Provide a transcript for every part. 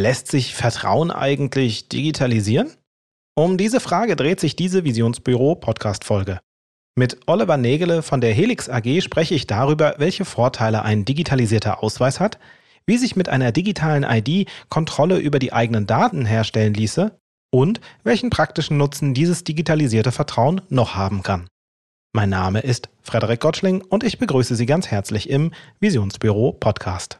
Lässt sich Vertrauen eigentlich digitalisieren? Um diese Frage dreht sich diese Visionsbüro Podcast-Folge. Mit Oliver Nägele von der Helix AG spreche ich darüber, welche Vorteile ein digitalisierter Ausweis hat, wie sich mit einer digitalen ID Kontrolle über die eigenen Daten herstellen ließe und welchen praktischen Nutzen dieses digitalisierte Vertrauen noch haben kann. Mein Name ist Frederik Gottschling und ich begrüße Sie ganz herzlich im Visionsbüro Podcast.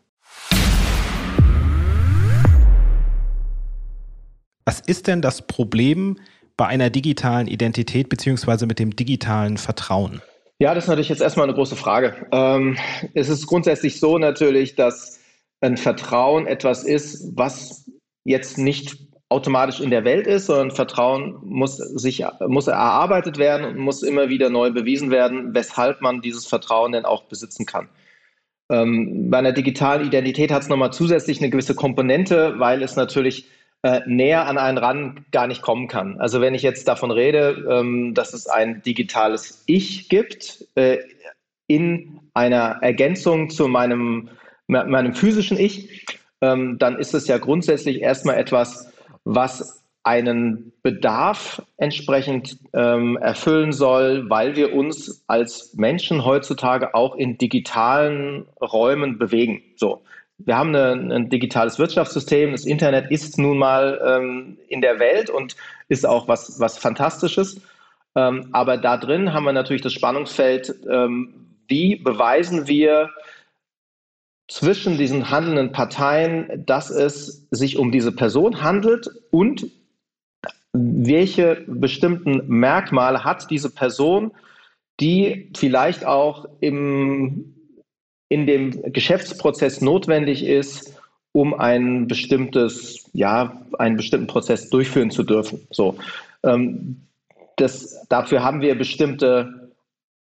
Was ist denn das Problem bei einer digitalen Identität beziehungsweise mit dem digitalen Vertrauen? Ja, das ist natürlich jetzt erstmal eine große Frage. Ähm, es ist grundsätzlich so natürlich, dass ein Vertrauen etwas ist, was jetzt nicht automatisch in der Welt ist, sondern Vertrauen muss sich muss erarbeitet werden und muss immer wieder neu bewiesen werden, weshalb man dieses Vertrauen denn auch besitzen kann. Ähm, bei einer digitalen Identität hat es nochmal zusätzlich eine gewisse Komponente, weil es natürlich äh, näher an einen ran gar nicht kommen kann. Also wenn ich jetzt davon rede, ähm, dass es ein digitales Ich gibt äh, in einer Ergänzung zu meinem, meinem physischen Ich, ähm, dann ist es ja grundsätzlich erstmal etwas, was einen Bedarf entsprechend ähm, erfüllen soll, weil wir uns als Menschen heutzutage auch in digitalen Räumen bewegen. So wir haben eine, ein digitales Wirtschaftssystem. Das Internet ist nun mal ähm, in der Welt und ist auch was, was Fantastisches. Ähm, aber da drin haben wir natürlich das Spannungsfeld, ähm, wie beweisen wir zwischen diesen handelnden Parteien, dass es sich um diese Person handelt und welche bestimmten Merkmale hat diese Person, die vielleicht auch im in dem Geschäftsprozess notwendig ist, um ein bestimmtes, ja, einen bestimmten Prozess durchführen zu dürfen. So, ähm, das, dafür haben wir bestimmte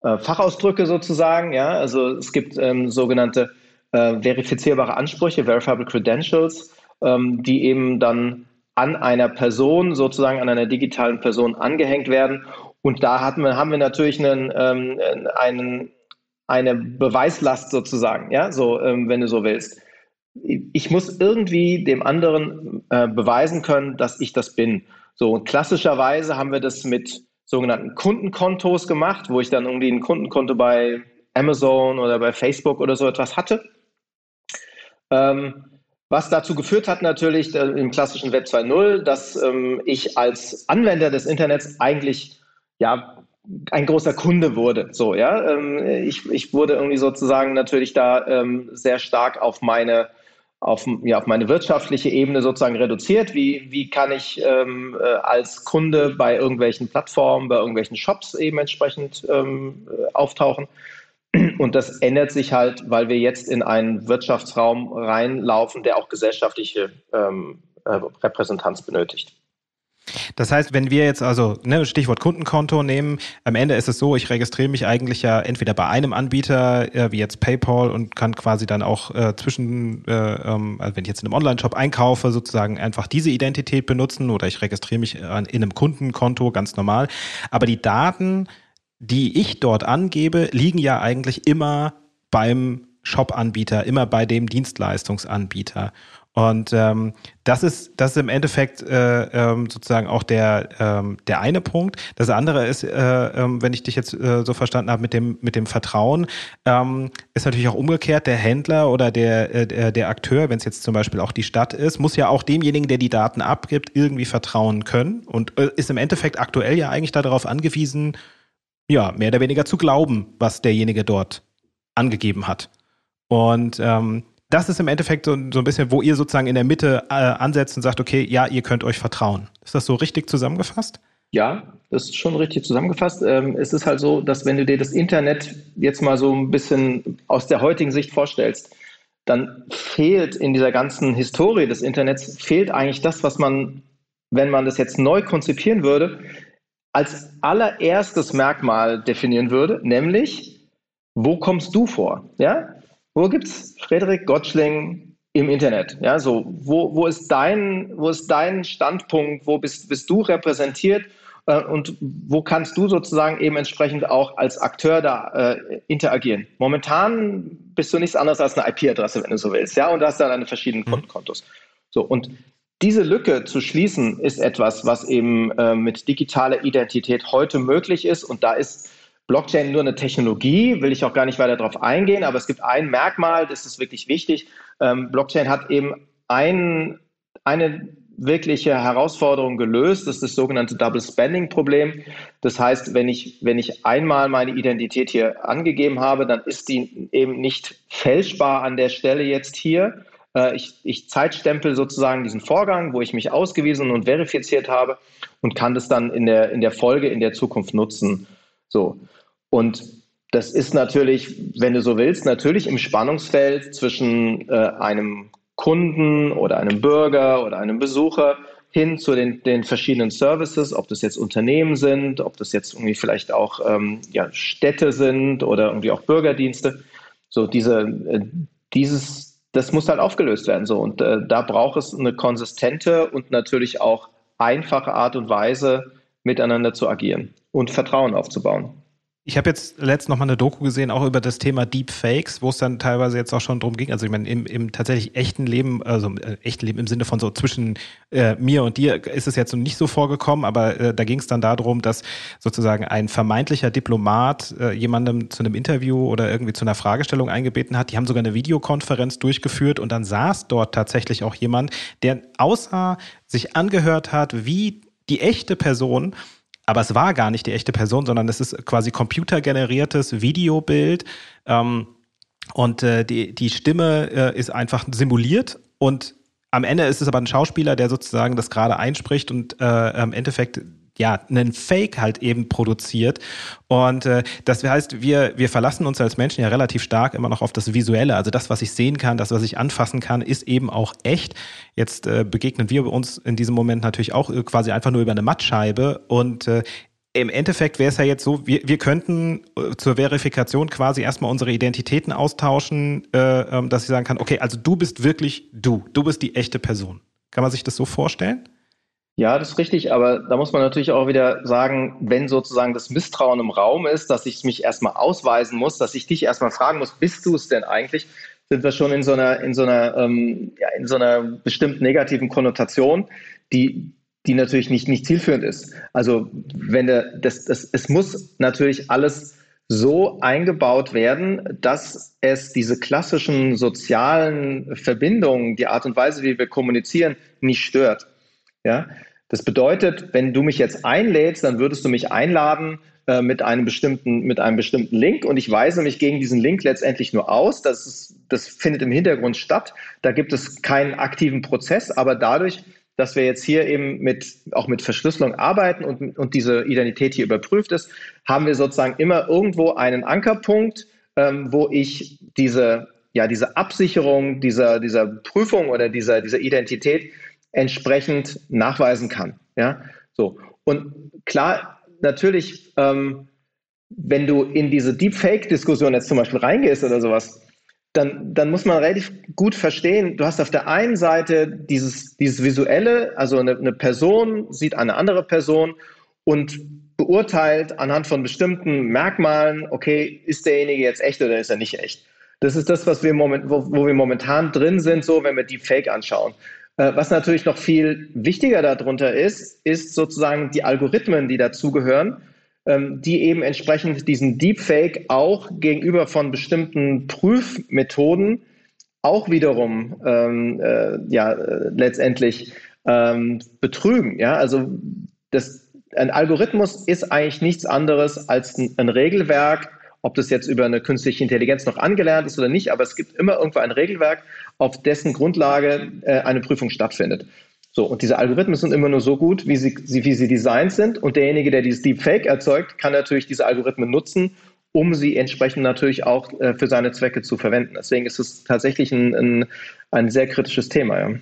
äh, Fachausdrücke sozusagen. Ja, also es gibt ähm, sogenannte äh, verifizierbare Ansprüche, verifiable credentials, ähm, die eben dann an einer Person, sozusagen an einer digitalen Person angehängt werden. Und da wir, haben wir natürlich einen, ähm, einen eine Beweislast sozusagen, ja, so, ähm, wenn du so willst. Ich muss irgendwie dem anderen äh, beweisen können, dass ich das bin. So, und klassischerweise haben wir das mit sogenannten Kundenkontos gemacht, wo ich dann irgendwie ein Kundenkonto bei Amazon oder bei Facebook oder so etwas hatte. Ähm, was dazu geführt hat natürlich äh, im klassischen Web 2.0, dass ähm, ich als Anwender des Internets eigentlich ja ein großer Kunde wurde. So, ja. Ähm, ich, ich wurde irgendwie sozusagen natürlich da ähm, sehr stark auf meine auf, ja, auf meine wirtschaftliche Ebene sozusagen reduziert. Wie, wie kann ich ähm, äh, als Kunde bei irgendwelchen Plattformen, bei irgendwelchen Shops eben entsprechend ähm, äh, auftauchen? Und das ändert sich halt, weil wir jetzt in einen Wirtschaftsraum reinlaufen, der auch gesellschaftliche ähm, äh, Repräsentanz benötigt. Das heißt, wenn wir jetzt also ne, Stichwort Kundenkonto nehmen, am Ende ist es so, ich registriere mich eigentlich ja entweder bei einem Anbieter äh, wie jetzt PayPal und kann quasi dann auch äh, zwischen, äh, ähm, also wenn ich jetzt in einem Online-Shop einkaufe, sozusagen einfach diese Identität benutzen oder ich registriere mich in einem Kundenkonto ganz normal. Aber die Daten, die ich dort angebe, liegen ja eigentlich immer beim Shop-Anbieter, immer bei dem Dienstleistungsanbieter. Und ähm, das ist das ist im Endeffekt äh, ähm, sozusagen auch der ähm, der eine Punkt. Das andere ist, äh, ähm, wenn ich dich jetzt äh, so verstanden habe mit dem mit dem Vertrauen, ähm, ist natürlich auch umgekehrt. Der Händler oder der äh, der, der Akteur, wenn es jetzt zum Beispiel auch die Stadt ist, muss ja auch demjenigen, der die Daten abgibt, irgendwie vertrauen können und äh, ist im Endeffekt aktuell ja eigentlich darauf angewiesen, ja mehr oder weniger zu glauben, was derjenige dort angegeben hat. Und ähm, das ist im Endeffekt so, so, ein bisschen, wo ihr sozusagen in der Mitte äh, ansetzt und sagt, okay, ja, ihr könnt euch vertrauen. Ist das so richtig zusammengefasst? Ja, das ist schon richtig zusammengefasst. Ähm, es ist halt so, dass wenn du dir das Internet jetzt mal so ein bisschen aus der heutigen Sicht vorstellst, dann fehlt in dieser ganzen Historie des Internets, fehlt eigentlich das, was man, wenn man das jetzt neu konzipieren würde, als allererstes Merkmal definieren würde, nämlich, wo kommst du vor? Ja? Wo gibt es Frederik Gottschling im Internet? Ja, so, wo, wo, ist dein, wo ist dein Standpunkt? Wo bist, bist du repräsentiert? Äh, und wo kannst du sozusagen eben entsprechend auch als Akteur da äh, interagieren? Momentan bist du nichts anderes als eine IP-Adresse, wenn du so willst, ja, und hast dann deine verschiedenen mhm. Kundenkontos. So, und diese Lücke zu schließen, ist etwas, was eben äh, mit digitaler Identität heute möglich ist. Und da ist Blockchain nur eine Technologie, will ich auch gar nicht weiter darauf eingehen, aber es gibt ein Merkmal, das ist wirklich wichtig. Ähm, Blockchain hat eben ein, eine wirkliche Herausforderung gelöst. Das ist das sogenannte Double Spending Problem. Das heißt, wenn ich, wenn ich einmal meine Identität hier angegeben habe, dann ist die eben nicht fälschbar an der Stelle jetzt hier, äh, ich, ich zeitstempel sozusagen diesen Vorgang, wo ich mich ausgewiesen und verifiziert habe und kann das dann in der, in der Folge in der Zukunft nutzen. So. Und das ist natürlich, wenn du so willst, natürlich im Spannungsfeld zwischen äh, einem Kunden oder einem Bürger oder einem Besucher hin zu den, den verschiedenen Services, ob das jetzt Unternehmen sind, ob das jetzt irgendwie vielleicht auch ähm, ja, Städte sind oder irgendwie auch Bürgerdienste. So diese, äh, dieses, das muss halt aufgelöst werden. So. Und äh, da braucht es eine konsistente und natürlich auch einfache Art und Weise, miteinander zu agieren und Vertrauen aufzubauen. Ich habe jetzt letzt noch mal eine Doku gesehen, auch über das Thema Deepfakes, wo es dann teilweise jetzt auch schon drum ging. Also ich meine, im, im tatsächlich echten Leben, also äh, echten Leben im Sinne von so zwischen äh, mir und dir ist es jetzt noch nicht so vorgekommen, aber äh, da ging es dann darum, dass sozusagen ein vermeintlicher Diplomat äh, jemandem zu einem Interview oder irgendwie zu einer Fragestellung eingebeten hat. Die haben sogar eine Videokonferenz durchgeführt und dann saß dort tatsächlich auch jemand, der außer sich angehört hat, wie die echte Person aber es war gar nicht die echte Person, sondern es ist quasi computergeneriertes Videobild. Ähm, und äh, die, die Stimme äh, ist einfach simuliert und am Ende ist es aber ein Schauspieler, der sozusagen das gerade einspricht und äh, im Endeffekt ja, einen Fake halt eben produziert. Und äh, das heißt, wir, wir verlassen uns als Menschen ja relativ stark immer noch auf das Visuelle. Also das, was ich sehen kann, das, was ich anfassen kann, ist eben auch echt. Jetzt äh, begegnen wir uns in diesem Moment natürlich auch quasi einfach nur über eine Mattscheibe. Und äh, im Endeffekt wäre es ja jetzt so, wir, wir könnten äh, zur Verifikation quasi erstmal unsere Identitäten austauschen, äh, ähm, dass ich sagen kann, okay, also du bist wirklich du, du bist die echte Person. Kann man sich das so vorstellen? Ja, das ist richtig, aber da muss man natürlich auch wieder sagen, wenn sozusagen das Misstrauen im Raum ist, dass ich mich erstmal ausweisen muss, dass ich dich erstmal fragen muss, bist du es denn eigentlich, sind wir schon in so einer, in so einer, ähm, ja, in so einer bestimmt negativen Konnotation, die, die natürlich nicht, nicht zielführend ist. Also wenn der, das, das, es muss natürlich alles so eingebaut werden, dass es diese klassischen sozialen Verbindungen, die Art und Weise, wie wir kommunizieren, nicht stört. Ja, das bedeutet, wenn du mich jetzt einlädst, dann würdest du mich einladen äh, mit einem bestimmten, mit einem bestimmten Link und ich weise mich gegen diesen Link letztendlich nur aus. Das, ist, das findet im Hintergrund statt. Da gibt es keinen aktiven Prozess, aber dadurch, dass wir jetzt hier eben mit, auch mit Verschlüsselung arbeiten und, und diese Identität hier überprüft ist, haben wir sozusagen immer irgendwo einen Ankerpunkt, ähm, wo ich diese, ja, diese Absicherung dieser, dieser Prüfung oder dieser, dieser Identität entsprechend nachweisen kann. Ja, so. Und klar, natürlich, ähm, wenn du in diese Deepfake-Diskussion jetzt zum Beispiel reingehst oder sowas, dann, dann muss man relativ gut verstehen, du hast auf der einen Seite dieses, dieses Visuelle, also eine, eine Person sieht eine andere Person und beurteilt anhand von bestimmten Merkmalen, okay, ist derjenige jetzt echt oder ist er nicht echt? Das ist das, was wir moment, wo, wo wir momentan drin sind, so wenn wir Deepfake anschauen. Äh, was natürlich noch viel wichtiger darunter ist, ist sozusagen die Algorithmen, die dazugehören, ähm, die eben entsprechend diesen Deepfake auch gegenüber von bestimmten Prüfmethoden auch wiederum ähm, äh, ja, letztendlich ähm, betrügen. Ja? Also das, ein Algorithmus ist eigentlich nichts anderes als ein, ein Regelwerk, ob das jetzt über eine künstliche Intelligenz noch angelernt ist oder nicht, aber es gibt immer irgendwo ein Regelwerk, auf dessen Grundlage äh, eine Prüfung stattfindet. So, und diese Algorithmen sind immer nur so gut, wie sie, wie sie designt sind. Und derjenige, der dieses Deepfake erzeugt, kann natürlich diese Algorithmen nutzen, um sie entsprechend natürlich auch äh, für seine Zwecke zu verwenden. Deswegen ist es tatsächlich ein, ein, ein sehr kritisches Thema. Ja.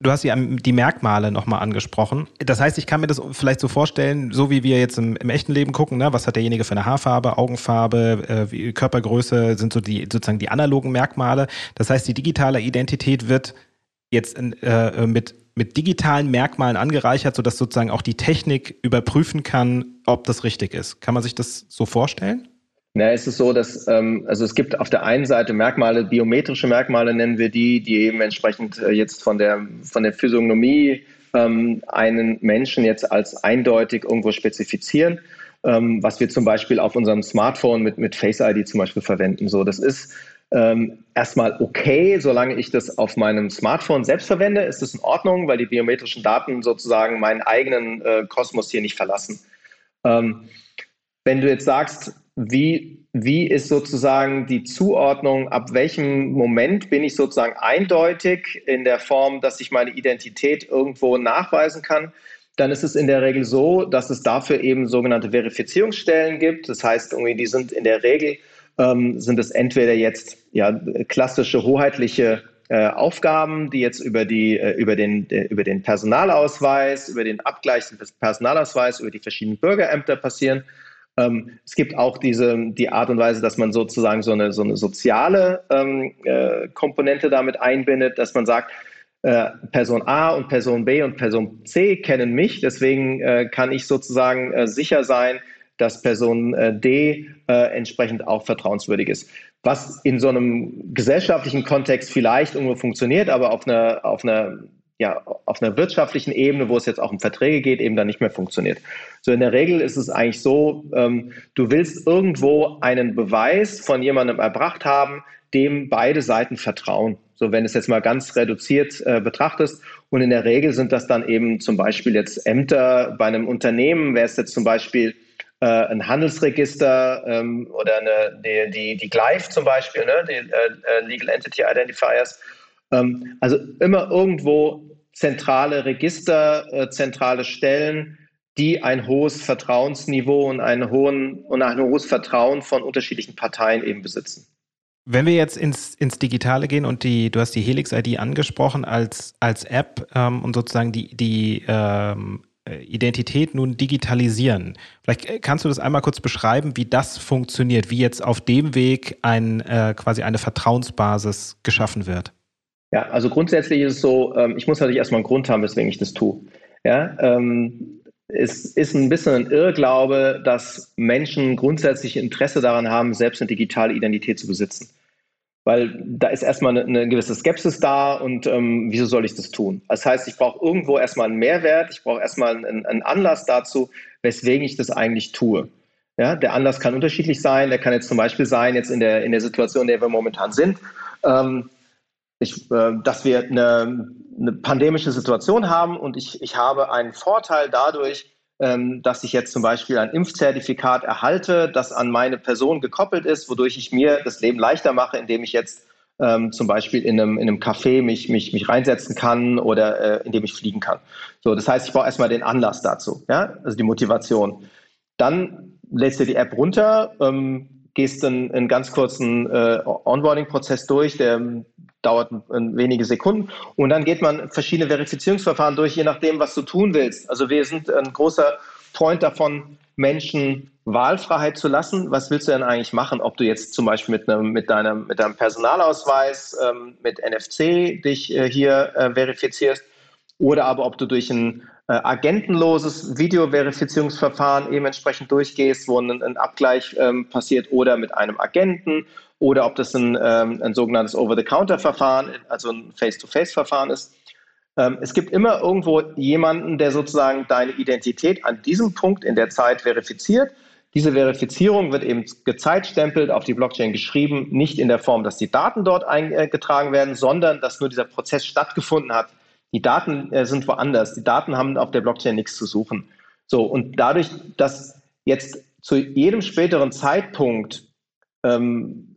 Du hast ja die Merkmale nochmal angesprochen. Das heißt, ich kann mir das vielleicht so vorstellen, so wie wir jetzt im, im echten Leben gucken, ne? was hat derjenige für eine Haarfarbe, Augenfarbe, äh, Körpergröße, sind so die sozusagen die analogen Merkmale. Das heißt, die digitale Identität wird jetzt in, äh, mit, mit digitalen Merkmalen angereichert, sodass sozusagen auch die Technik überprüfen kann, ob das richtig ist. Kann man sich das so vorstellen? Na, es ist so, dass ähm, also es gibt auf der einen Seite Merkmale, biometrische Merkmale nennen wir die, die eben entsprechend äh, jetzt von der von der Physiognomie ähm, einen Menschen jetzt als eindeutig irgendwo spezifizieren, ähm, was wir zum Beispiel auf unserem Smartphone mit mit Face ID zum Beispiel verwenden. So, das ist ähm, erstmal okay, solange ich das auf meinem Smartphone selbst verwende, ist es in Ordnung, weil die biometrischen Daten sozusagen meinen eigenen äh, Kosmos hier nicht verlassen. Ähm, wenn du jetzt sagst, wie, wie ist sozusagen die Zuordnung, ab welchem Moment bin ich sozusagen eindeutig in der Form, dass ich meine Identität irgendwo nachweisen kann, dann ist es in der Regel so, dass es dafür eben sogenannte Verifizierungsstellen gibt. Das heißt, irgendwie, die sind in der Regel, ähm, sind es entweder jetzt ja, klassische hoheitliche äh, Aufgaben, die jetzt über, die, äh, über, den, äh, über den Personalausweis, über den Abgleich des Personalausweis, über die verschiedenen Bürgerämter passieren. Ähm, es gibt auch diese, die Art und Weise, dass man sozusagen so eine, so eine soziale ähm, äh, Komponente damit einbindet, dass man sagt, äh, Person A und Person B und Person C kennen mich, deswegen äh, kann ich sozusagen äh, sicher sein, dass Person äh, D äh, entsprechend auch vertrauenswürdig ist. Was in so einem gesellschaftlichen Kontext vielleicht irgendwo funktioniert, aber auf einer, auf einer ja, auf einer wirtschaftlichen Ebene, wo es jetzt auch um Verträge geht, eben dann nicht mehr funktioniert. So in der Regel ist es eigentlich so, ähm, du willst irgendwo einen Beweis von jemandem erbracht haben, dem beide Seiten vertrauen. So wenn es jetzt mal ganz reduziert äh, betrachtest. Und in der Regel sind das dann eben zum Beispiel jetzt Ämter bei einem Unternehmen, wäre es jetzt zum Beispiel äh, ein Handelsregister ähm, oder eine, die, die, die GLIFE zum Beispiel, ne, die äh, äh Legal Entity Identifiers ähm, also immer irgendwo zentrale Register, äh, zentrale Stellen, die ein hohes Vertrauensniveau und, einen hohen, und ein hohes Vertrauen von unterschiedlichen Parteien eben besitzen. Wenn wir jetzt ins, ins Digitale gehen und die, du hast die Helix-ID angesprochen als, als App ähm, und sozusagen die, die ähm, Identität nun digitalisieren. Vielleicht äh, kannst du das einmal kurz beschreiben, wie das funktioniert, wie jetzt auf dem Weg ein, äh, quasi eine Vertrauensbasis geschaffen wird. Ja, also grundsätzlich ist es so, ähm, ich muss natürlich erstmal einen Grund haben, weswegen ich das tue. Ja, ähm, es ist ein bisschen ein Irrglaube, dass Menschen grundsätzlich Interesse daran haben, selbst eine digitale Identität zu besitzen. Weil da ist erstmal eine, eine gewisse Skepsis da und ähm, wieso soll ich das tun? Das heißt, ich brauche irgendwo erstmal einen Mehrwert, ich brauche erstmal einen, einen, Anlass dazu, weswegen ich das eigentlich tue. Ja, der Anlass kann unterschiedlich sein, der kann jetzt zum Beispiel sein, jetzt in der, in der Situation, in der wir momentan sind, ähm, ich, äh, dass wir eine, eine, pandemische Situation haben und ich, ich habe einen Vorteil dadurch, ähm, dass ich jetzt zum Beispiel ein Impfzertifikat erhalte, das an meine Person gekoppelt ist, wodurch ich mir das Leben leichter mache, indem ich jetzt ähm, zum Beispiel in einem, in einem Café mich, mich, mich reinsetzen kann oder äh, indem ich fliegen kann. So, das heißt, ich brauche erstmal den Anlass dazu, ja? also die Motivation. Dann lädst du die App runter, ähm, gehst einen, einen ganz kurzen äh, Onboarding-Prozess durch, der dauert wenige Sekunden. Und dann geht man verschiedene Verifizierungsverfahren durch, je nachdem, was du tun willst. Also wir sind ein großer Freund davon, Menschen Wahlfreiheit zu lassen. Was willst du denn eigentlich machen? Ob du jetzt zum Beispiel mit einem, mit deinem, mit deinem Personalausweis, ähm, mit NFC dich äh, hier äh, verifizierst oder aber ob du durch ein äh, agentenloses Videoverifizierungsverfahren eben entsprechend durchgehst, wo ein, ein Abgleich ähm, passiert oder mit einem Agenten oder ob das ein, ähm, ein sogenanntes Over-the-Counter-Verfahren, also ein Face-to-Face-Verfahren ist. Ähm, es gibt immer irgendwo jemanden, der sozusagen deine Identität an diesem Punkt in der Zeit verifiziert. Diese Verifizierung wird eben gezeitstempelt, auf die Blockchain geschrieben, nicht in der Form, dass die Daten dort eingetragen werden, sondern dass nur dieser Prozess stattgefunden hat. Die Daten äh, sind woanders. Die Daten haben auf der Blockchain nichts zu suchen. So, und dadurch, dass jetzt zu jedem späteren Zeitpunkt ähm,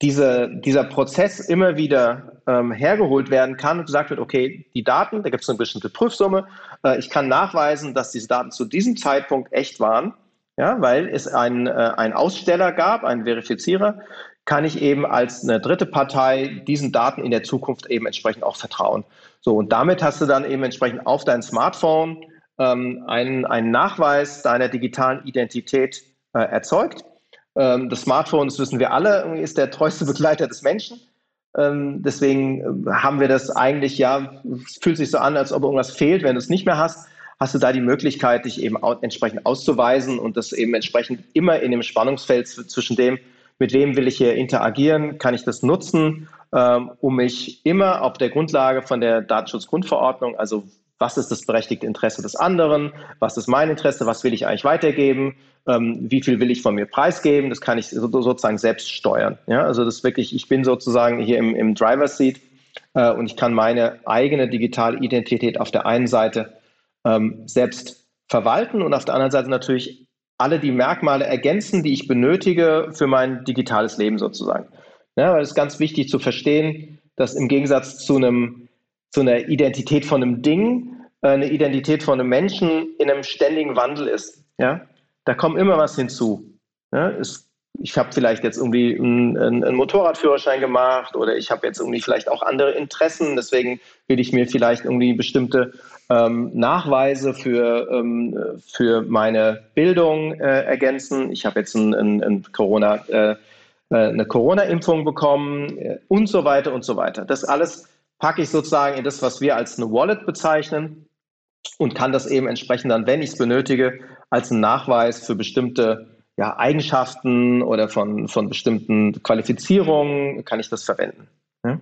diese, dieser Prozess immer wieder ähm, hergeholt werden kann und gesagt wird, okay, die Daten, da gibt es eine bestimmte Prüfsumme, äh, ich kann nachweisen, dass diese Daten zu diesem Zeitpunkt echt waren, ja, weil es einen, äh, einen Aussteller gab, einen Verifizierer, kann ich eben als eine dritte Partei diesen Daten in der Zukunft eben entsprechend auch vertrauen. So, und damit hast du dann eben entsprechend auf dein Smartphone ähm, einen, einen Nachweis deiner digitalen Identität äh, erzeugt ähm, das Smartphone, das wissen wir alle, ist der treueste Begleiter des Menschen. Ähm, deswegen äh, haben wir das eigentlich, ja, es fühlt sich so an, als ob irgendwas fehlt, wenn du es nicht mehr hast. hast du da die Möglichkeit, dich eben entsprechend auszuweisen und das eben entsprechend immer in dem Spannungsfeld zwischen dem, mit wem will ich hier interagieren, kann ich das nutzen, ähm, um mich immer auf der Grundlage von der Datenschutzgrundverordnung, also was ist das berechtigte Interesse des anderen, was ist mein Interesse, was will ich eigentlich weitergeben, ähm, wie viel will ich von mir preisgeben, das kann ich sozusagen selbst steuern. Ja? Also das wirklich, ich bin sozusagen hier im, im Driver's Seat äh, und ich kann meine eigene digitale Identität auf der einen Seite ähm, selbst verwalten und auf der anderen Seite natürlich alle die Merkmale ergänzen, die ich benötige für mein digitales Leben sozusagen. Ja, weil es ist ganz wichtig zu verstehen, dass im Gegensatz zu einem zu einer Identität von einem Ding, äh, eine Identität von einem Menschen in einem ständigen Wandel ist. Ja? Da kommt immer was hinzu. Ja? Es, ich habe vielleicht jetzt irgendwie einen, einen, Motorradführerschein gemacht oder ich habe jetzt irgendwie vielleicht auch andere Interessen. Deswegen will ich mir vielleicht irgendwie bestimmte ähm, Nachweise für, ähm, für meine Bildung äh, ergänzen. Ich habe jetzt ein, ein, ein Corona, äh, äh eine Corona-Impfung bekommen äh, und so weiter und so weiter. Das alles packe ich sozusagen in das, was wir als eine Wallet bezeichnen und kann das eben entsprechend dann, wenn ich es benötige, als einen Nachweis für bestimmte ja, Eigenschaften oder von, von bestimmten Qualifizierungen kann ich das verwenden. Ja?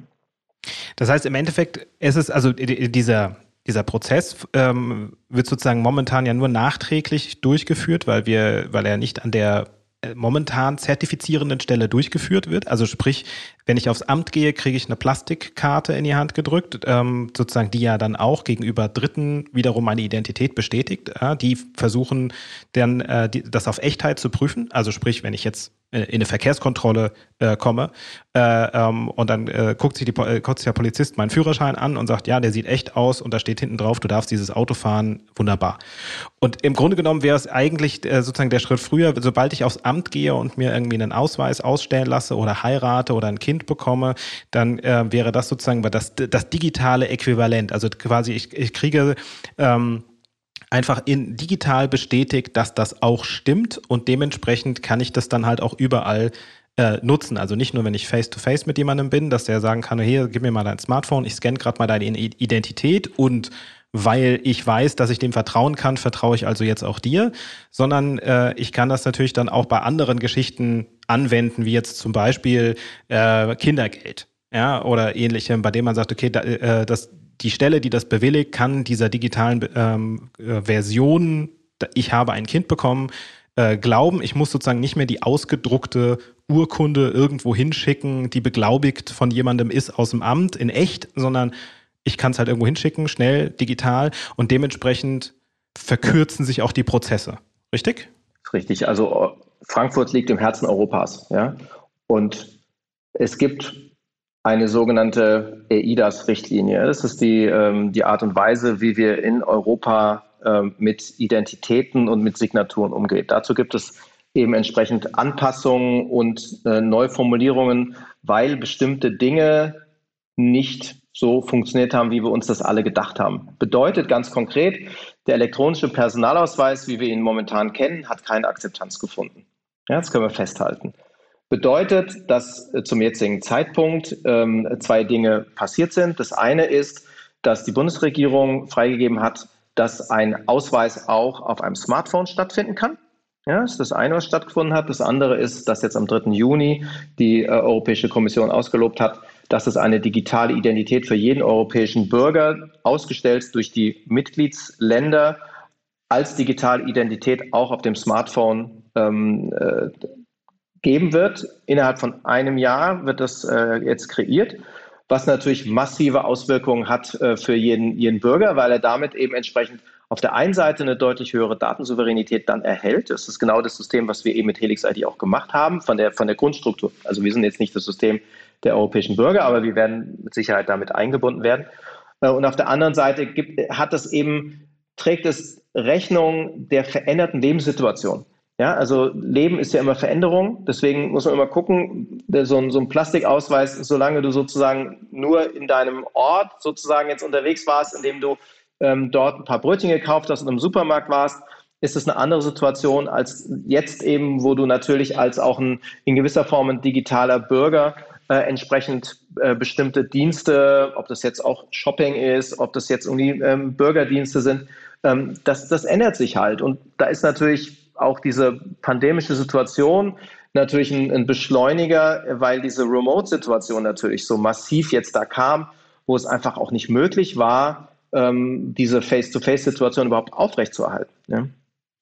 Das heißt, im Endeffekt ist es also dieser, dieser Prozess ähm, wird sozusagen momentan ja nur nachträglich durchgeführt, weil wir, weil er nicht an der momentan zertifizierenden Stelle durchgeführt wird. Also sprich, wenn ich aufs Amt gehe, kriege ich eine Plastikkarte in die Hand gedrückt, ähm, sozusagen die ja dann auch gegenüber Dritten wiederum meine Identität bestätigt. Äh, die versuchen dann äh, die, das auf Echtheit zu prüfen. Also sprich, wenn ich jetzt in eine Verkehrskontrolle äh, komme äh, ähm, und dann äh, guckt, sich die, äh, guckt sich der Polizist meinen Führerschein an und sagt, ja, der sieht echt aus und da steht hinten drauf, du darfst dieses Auto fahren, wunderbar. Und im Grunde genommen wäre es eigentlich äh, sozusagen der Schritt früher, sobald ich aufs Amt gehe und mir irgendwie einen Ausweis ausstellen lasse oder heirate oder ein Kind bekomme, dann äh, wäre das sozusagen das, das digitale Äquivalent. Also quasi ich, ich kriege ähm, einfach in digital bestätigt, dass das auch stimmt und dementsprechend kann ich das dann halt auch überall äh, nutzen. Also nicht nur, wenn ich face-to-face -face mit jemandem bin, dass der sagen kann, hier, gib mir mal dein Smartphone, ich scanne gerade mal deine Identität und weil ich weiß, dass ich dem vertrauen kann, vertraue ich also jetzt auch dir, sondern äh, ich kann das natürlich dann auch bei anderen Geschichten anwenden, wie jetzt zum Beispiel äh, Kindergeld ja, oder ähnlichem, bei dem man sagt, okay, da, äh, das, die Stelle, die das bewilligt, kann dieser digitalen ähm, äh, Version, ich habe ein Kind bekommen, äh, glauben. Ich muss sozusagen nicht mehr die ausgedruckte Urkunde irgendwo hinschicken, die beglaubigt von jemandem ist aus dem Amt in echt, sondern ich kann es halt irgendwo hinschicken, schnell, digital und dementsprechend verkürzen sich auch die Prozesse. Richtig? Richtig. Also Frankfurt liegt im Herzen Europas, ja. Und es gibt eine sogenannte EIDAS-Richtlinie. Das ist die, ähm, die Art und Weise, wie wir in Europa ähm, mit Identitäten und mit Signaturen umgehen. Dazu gibt es eben entsprechend Anpassungen und äh, Neuformulierungen, weil bestimmte Dinge nicht so funktioniert haben, wie wir uns das alle gedacht haben. Bedeutet ganz konkret, der elektronische Personalausweis, wie wir ihn momentan kennen, hat keine Akzeptanz gefunden. Ja, das können wir festhalten. Bedeutet, dass äh, zum jetzigen Zeitpunkt ähm, zwei Dinge passiert sind. Das eine ist, dass die Bundesregierung freigegeben hat, dass ein Ausweis auch auf einem Smartphone stattfinden kann. Ja, das ist das eine, was stattgefunden hat. Das andere ist, dass jetzt am 3. Juni die äh, Europäische Kommission ausgelobt hat, dass es eine digitale Identität für jeden europäischen Bürger ausgestellt durch die Mitgliedsländer als digitale Identität auch auf dem Smartphone ähm, äh, geben wird. Innerhalb von einem Jahr wird das äh, jetzt kreiert, was natürlich massive Auswirkungen hat äh, für jeden, jeden Bürger, weil er damit eben entsprechend auf der einen Seite eine deutlich höhere Datensouveränität dann erhält. Das ist genau das System, was wir eben mit Helix ID auch gemacht haben, von der, von der Grundstruktur. Also wir sind jetzt nicht das System der europäischen Bürger, aber wir werden mit Sicherheit damit eingebunden werden. Äh, und auf der anderen Seite gibt, hat es eben, trägt es Rechnung der veränderten Lebenssituation. Ja, also Leben ist ja immer Veränderung, deswegen muss man immer gucken, so ein, so ein Plastikausweis, solange du sozusagen nur in deinem Ort sozusagen jetzt unterwegs warst, indem du ähm, dort ein paar Brötchen gekauft hast und im Supermarkt warst, ist es eine andere Situation als jetzt eben, wo du natürlich als auch ein in gewisser Form ein digitaler Bürger äh, entsprechend äh, bestimmte Dienste, ob das jetzt auch Shopping ist, ob das jetzt irgendwie ähm, Bürgerdienste sind, ähm, das, das ändert sich halt. Und da ist natürlich auch diese pandemische Situation natürlich ein, ein Beschleuniger, weil diese Remote-Situation natürlich so massiv jetzt da kam, wo es einfach auch nicht möglich war, ähm, diese Face-to-Face-Situation überhaupt aufrechtzuerhalten. Ja?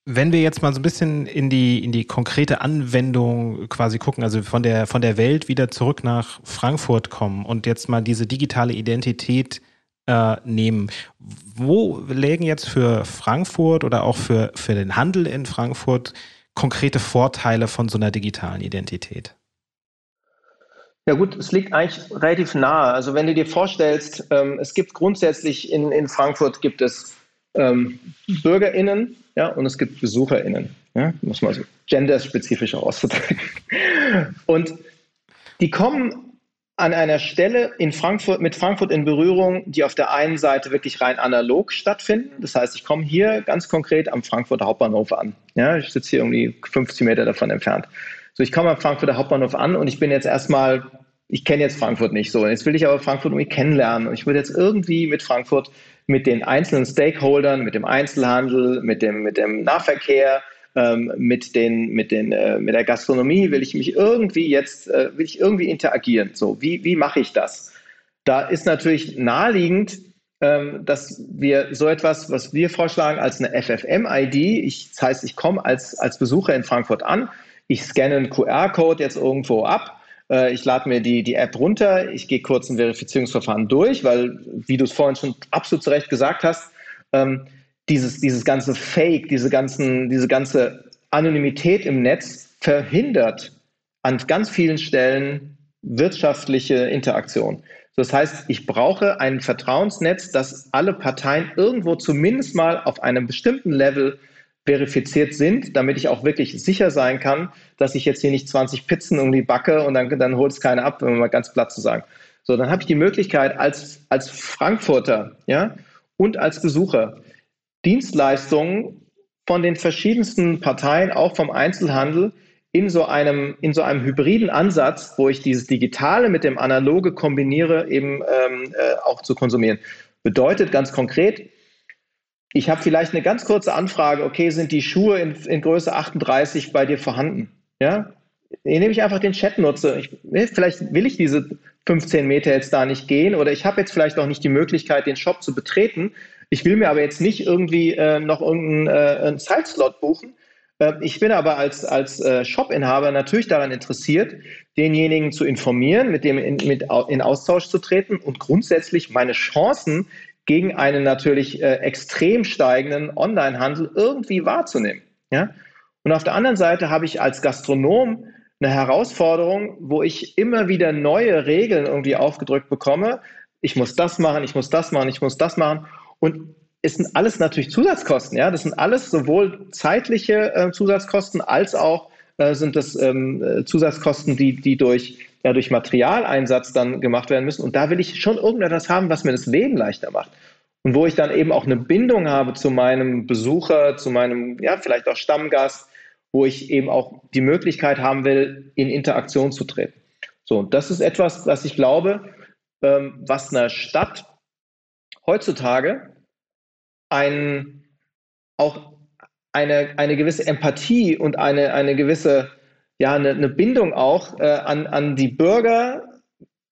Wenn wir jetzt mal so ein bisschen in die, in die konkrete Anwendung quasi gucken, also von der, von der Welt wieder zurück nach Frankfurt kommen und jetzt mal diese digitale Identität äh, nehmen, wo lägen jetzt für Frankfurt oder auch für, für den Handel in Frankfurt konkrete Vorteile von so einer digitalen Identität? Ja gut, es liegt eigentlich relativ nahe. Also wenn du dir vorstellst, ähm, es gibt grundsätzlich in, in Frankfurt gibt es ähm, BürgerInnen, ja, und es gibt BesucherInnen. Ja, muss man so genderspezifisch auszudrücken. Und die kommen an einer Stelle in Frankfurt, mit Frankfurt in Berührung, die auf der einen Seite wirklich rein analog stattfinden. Das heißt, ich komme hier ganz konkret am Frankfurter Hauptbahnhof an. Ja, ich sitze hier irgendwie 50 Meter davon entfernt. So, ich komme am Frankfurter Hauptbahnhof an und ich bin jetzt erstmal, ich kenne jetzt Frankfurt nicht so. Jetzt will ich aber Frankfurt irgendwie kennenlernen und ich würde jetzt irgendwie mit Frankfurt mit den einzelnen Stakeholdern, mit dem Einzelhandel, mit dem, mit dem Nahverkehr, ähm, mit, den, mit, den, äh, mit der Gastronomie, will ich mich irgendwie jetzt, äh, will ich irgendwie interagieren. So, wie, wie mache ich das? Da ist natürlich naheliegend, ähm, dass wir so etwas, was wir vorschlagen, als eine FFM-ID, das heißt, ich komme als, als Besucher in Frankfurt an, ich scanne einen QR-Code jetzt irgendwo ab äh, ich lade mir die, die App runter, ich gehe kurz ein Verifizierungsverfahren durch, weil, wie du es vorhin schon absolut zu Recht gesagt hast, ähm, dieses, dieses ganze Fake, diese, ganzen, diese ganze Anonymität im Netz verhindert an ganz vielen Stellen wirtschaftliche Interaktion. Das heißt, ich brauche ein Vertrauensnetz, das alle Parteien irgendwo zumindest mal auf einem bestimmten Level verifiziert sind, damit ich auch wirklich sicher sein kann, dass ich jetzt hier nicht 20 Pizzen irgendwie backe und dann, dann holt es keiner ab, um mal ganz platt zu sagen. So, dann habe ich die Möglichkeit als, als Frankfurter ja, und als Besucher Dienstleistungen von den verschiedensten Parteien, auch vom Einzelhandel, in so einem, in so einem hybriden Ansatz, wo ich dieses Digitale mit dem Analoge kombiniere, eben ähm, äh, auch zu konsumieren. Bedeutet ganz konkret, ich habe vielleicht eine ganz kurze Anfrage, okay, sind die Schuhe in, in Größe 38 bei dir vorhanden? Ja, indem ich einfach den Chat nutze. Ich, vielleicht will ich diese 15 Meter jetzt da nicht gehen oder ich habe jetzt vielleicht auch nicht die Möglichkeit, den Shop zu betreten. Ich will mir aber jetzt nicht irgendwie äh, noch irgendeinen äh, Zeitslot buchen. Äh, ich bin aber als, als äh, Shop-Inhaber natürlich daran interessiert, denjenigen zu informieren, mit dem in, mit, in Austausch zu treten und grundsätzlich meine Chancen gegen einen natürlich äh, extrem steigenden Onlinehandel irgendwie wahrzunehmen. Ja? Und auf der anderen Seite habe ich als Gastronom eine Herausforderung, wo ich immer wieder neue Regeln irgendwie aufgedrückt bekomme. Ich muss das machen, ich muss das machen, ich muss das machen. Und es sind alles natürlich Zusatzkosten. Ja? Das sind alles sowohl zeitliche äh, Zusatzkosten als auch äh, sind das ähm, äh, Zusatzkosten, die, die durch ja durch Materialeinsatz dann gemacht werden müssen. Und da will ich schon irgendetwas haben, was mir das Leben leichter macht. Und wo ich dann eben auch eine Bindung habe zu meinem Besucher, zu meinem, ja, vielleicht auch Stammgast, wo ich eben auch die Möglichkeit haben will, in Interaktion zu treten. So, und das ist etwas, was ich glaube, ähm, was einer Stadt heutzutage ein, auch eine, eine gewisse Empathie und eine, eine gewisse ja, eine, eine Bindung auch äh, an, an die Bürger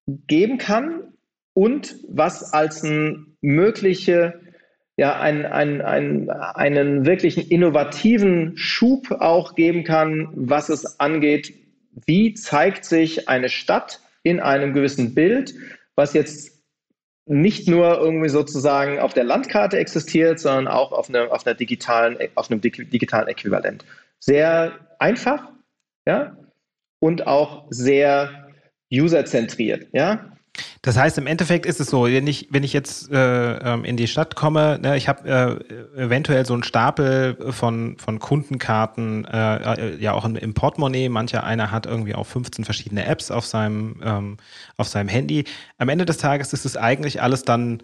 geben kann und was als ein mögliche, ja, ein, ein, ein, einen wirklichen innovativen Schub auch geben kann, was es angeht, wie zeigt sich eine Stadt in einem gewissen Bild, was jetzt nicht nur irgendwie sozusagen auf der Landkarte existiert, sondern auch auf, eine, auf, einer digitalen, auf einem digitalen Äquivalent. Sehr einfach, ja, und auch sehr userzentriert, ja. Das heißt, im Endeffekt ist es so, wenn ich, wenn ich jetzt äh, ähm, in die Stadt komme, ne, ich habe äh, eventuell so einen Stapel von, von Kundenkarten, äh, ja auch im Portemonnaie, mancher einer hat irgendwie auch 15 verschiedene Apps auf seinem, ähm, auf seinem Handy. Am Ende des Tages ist es eigentlich alles dann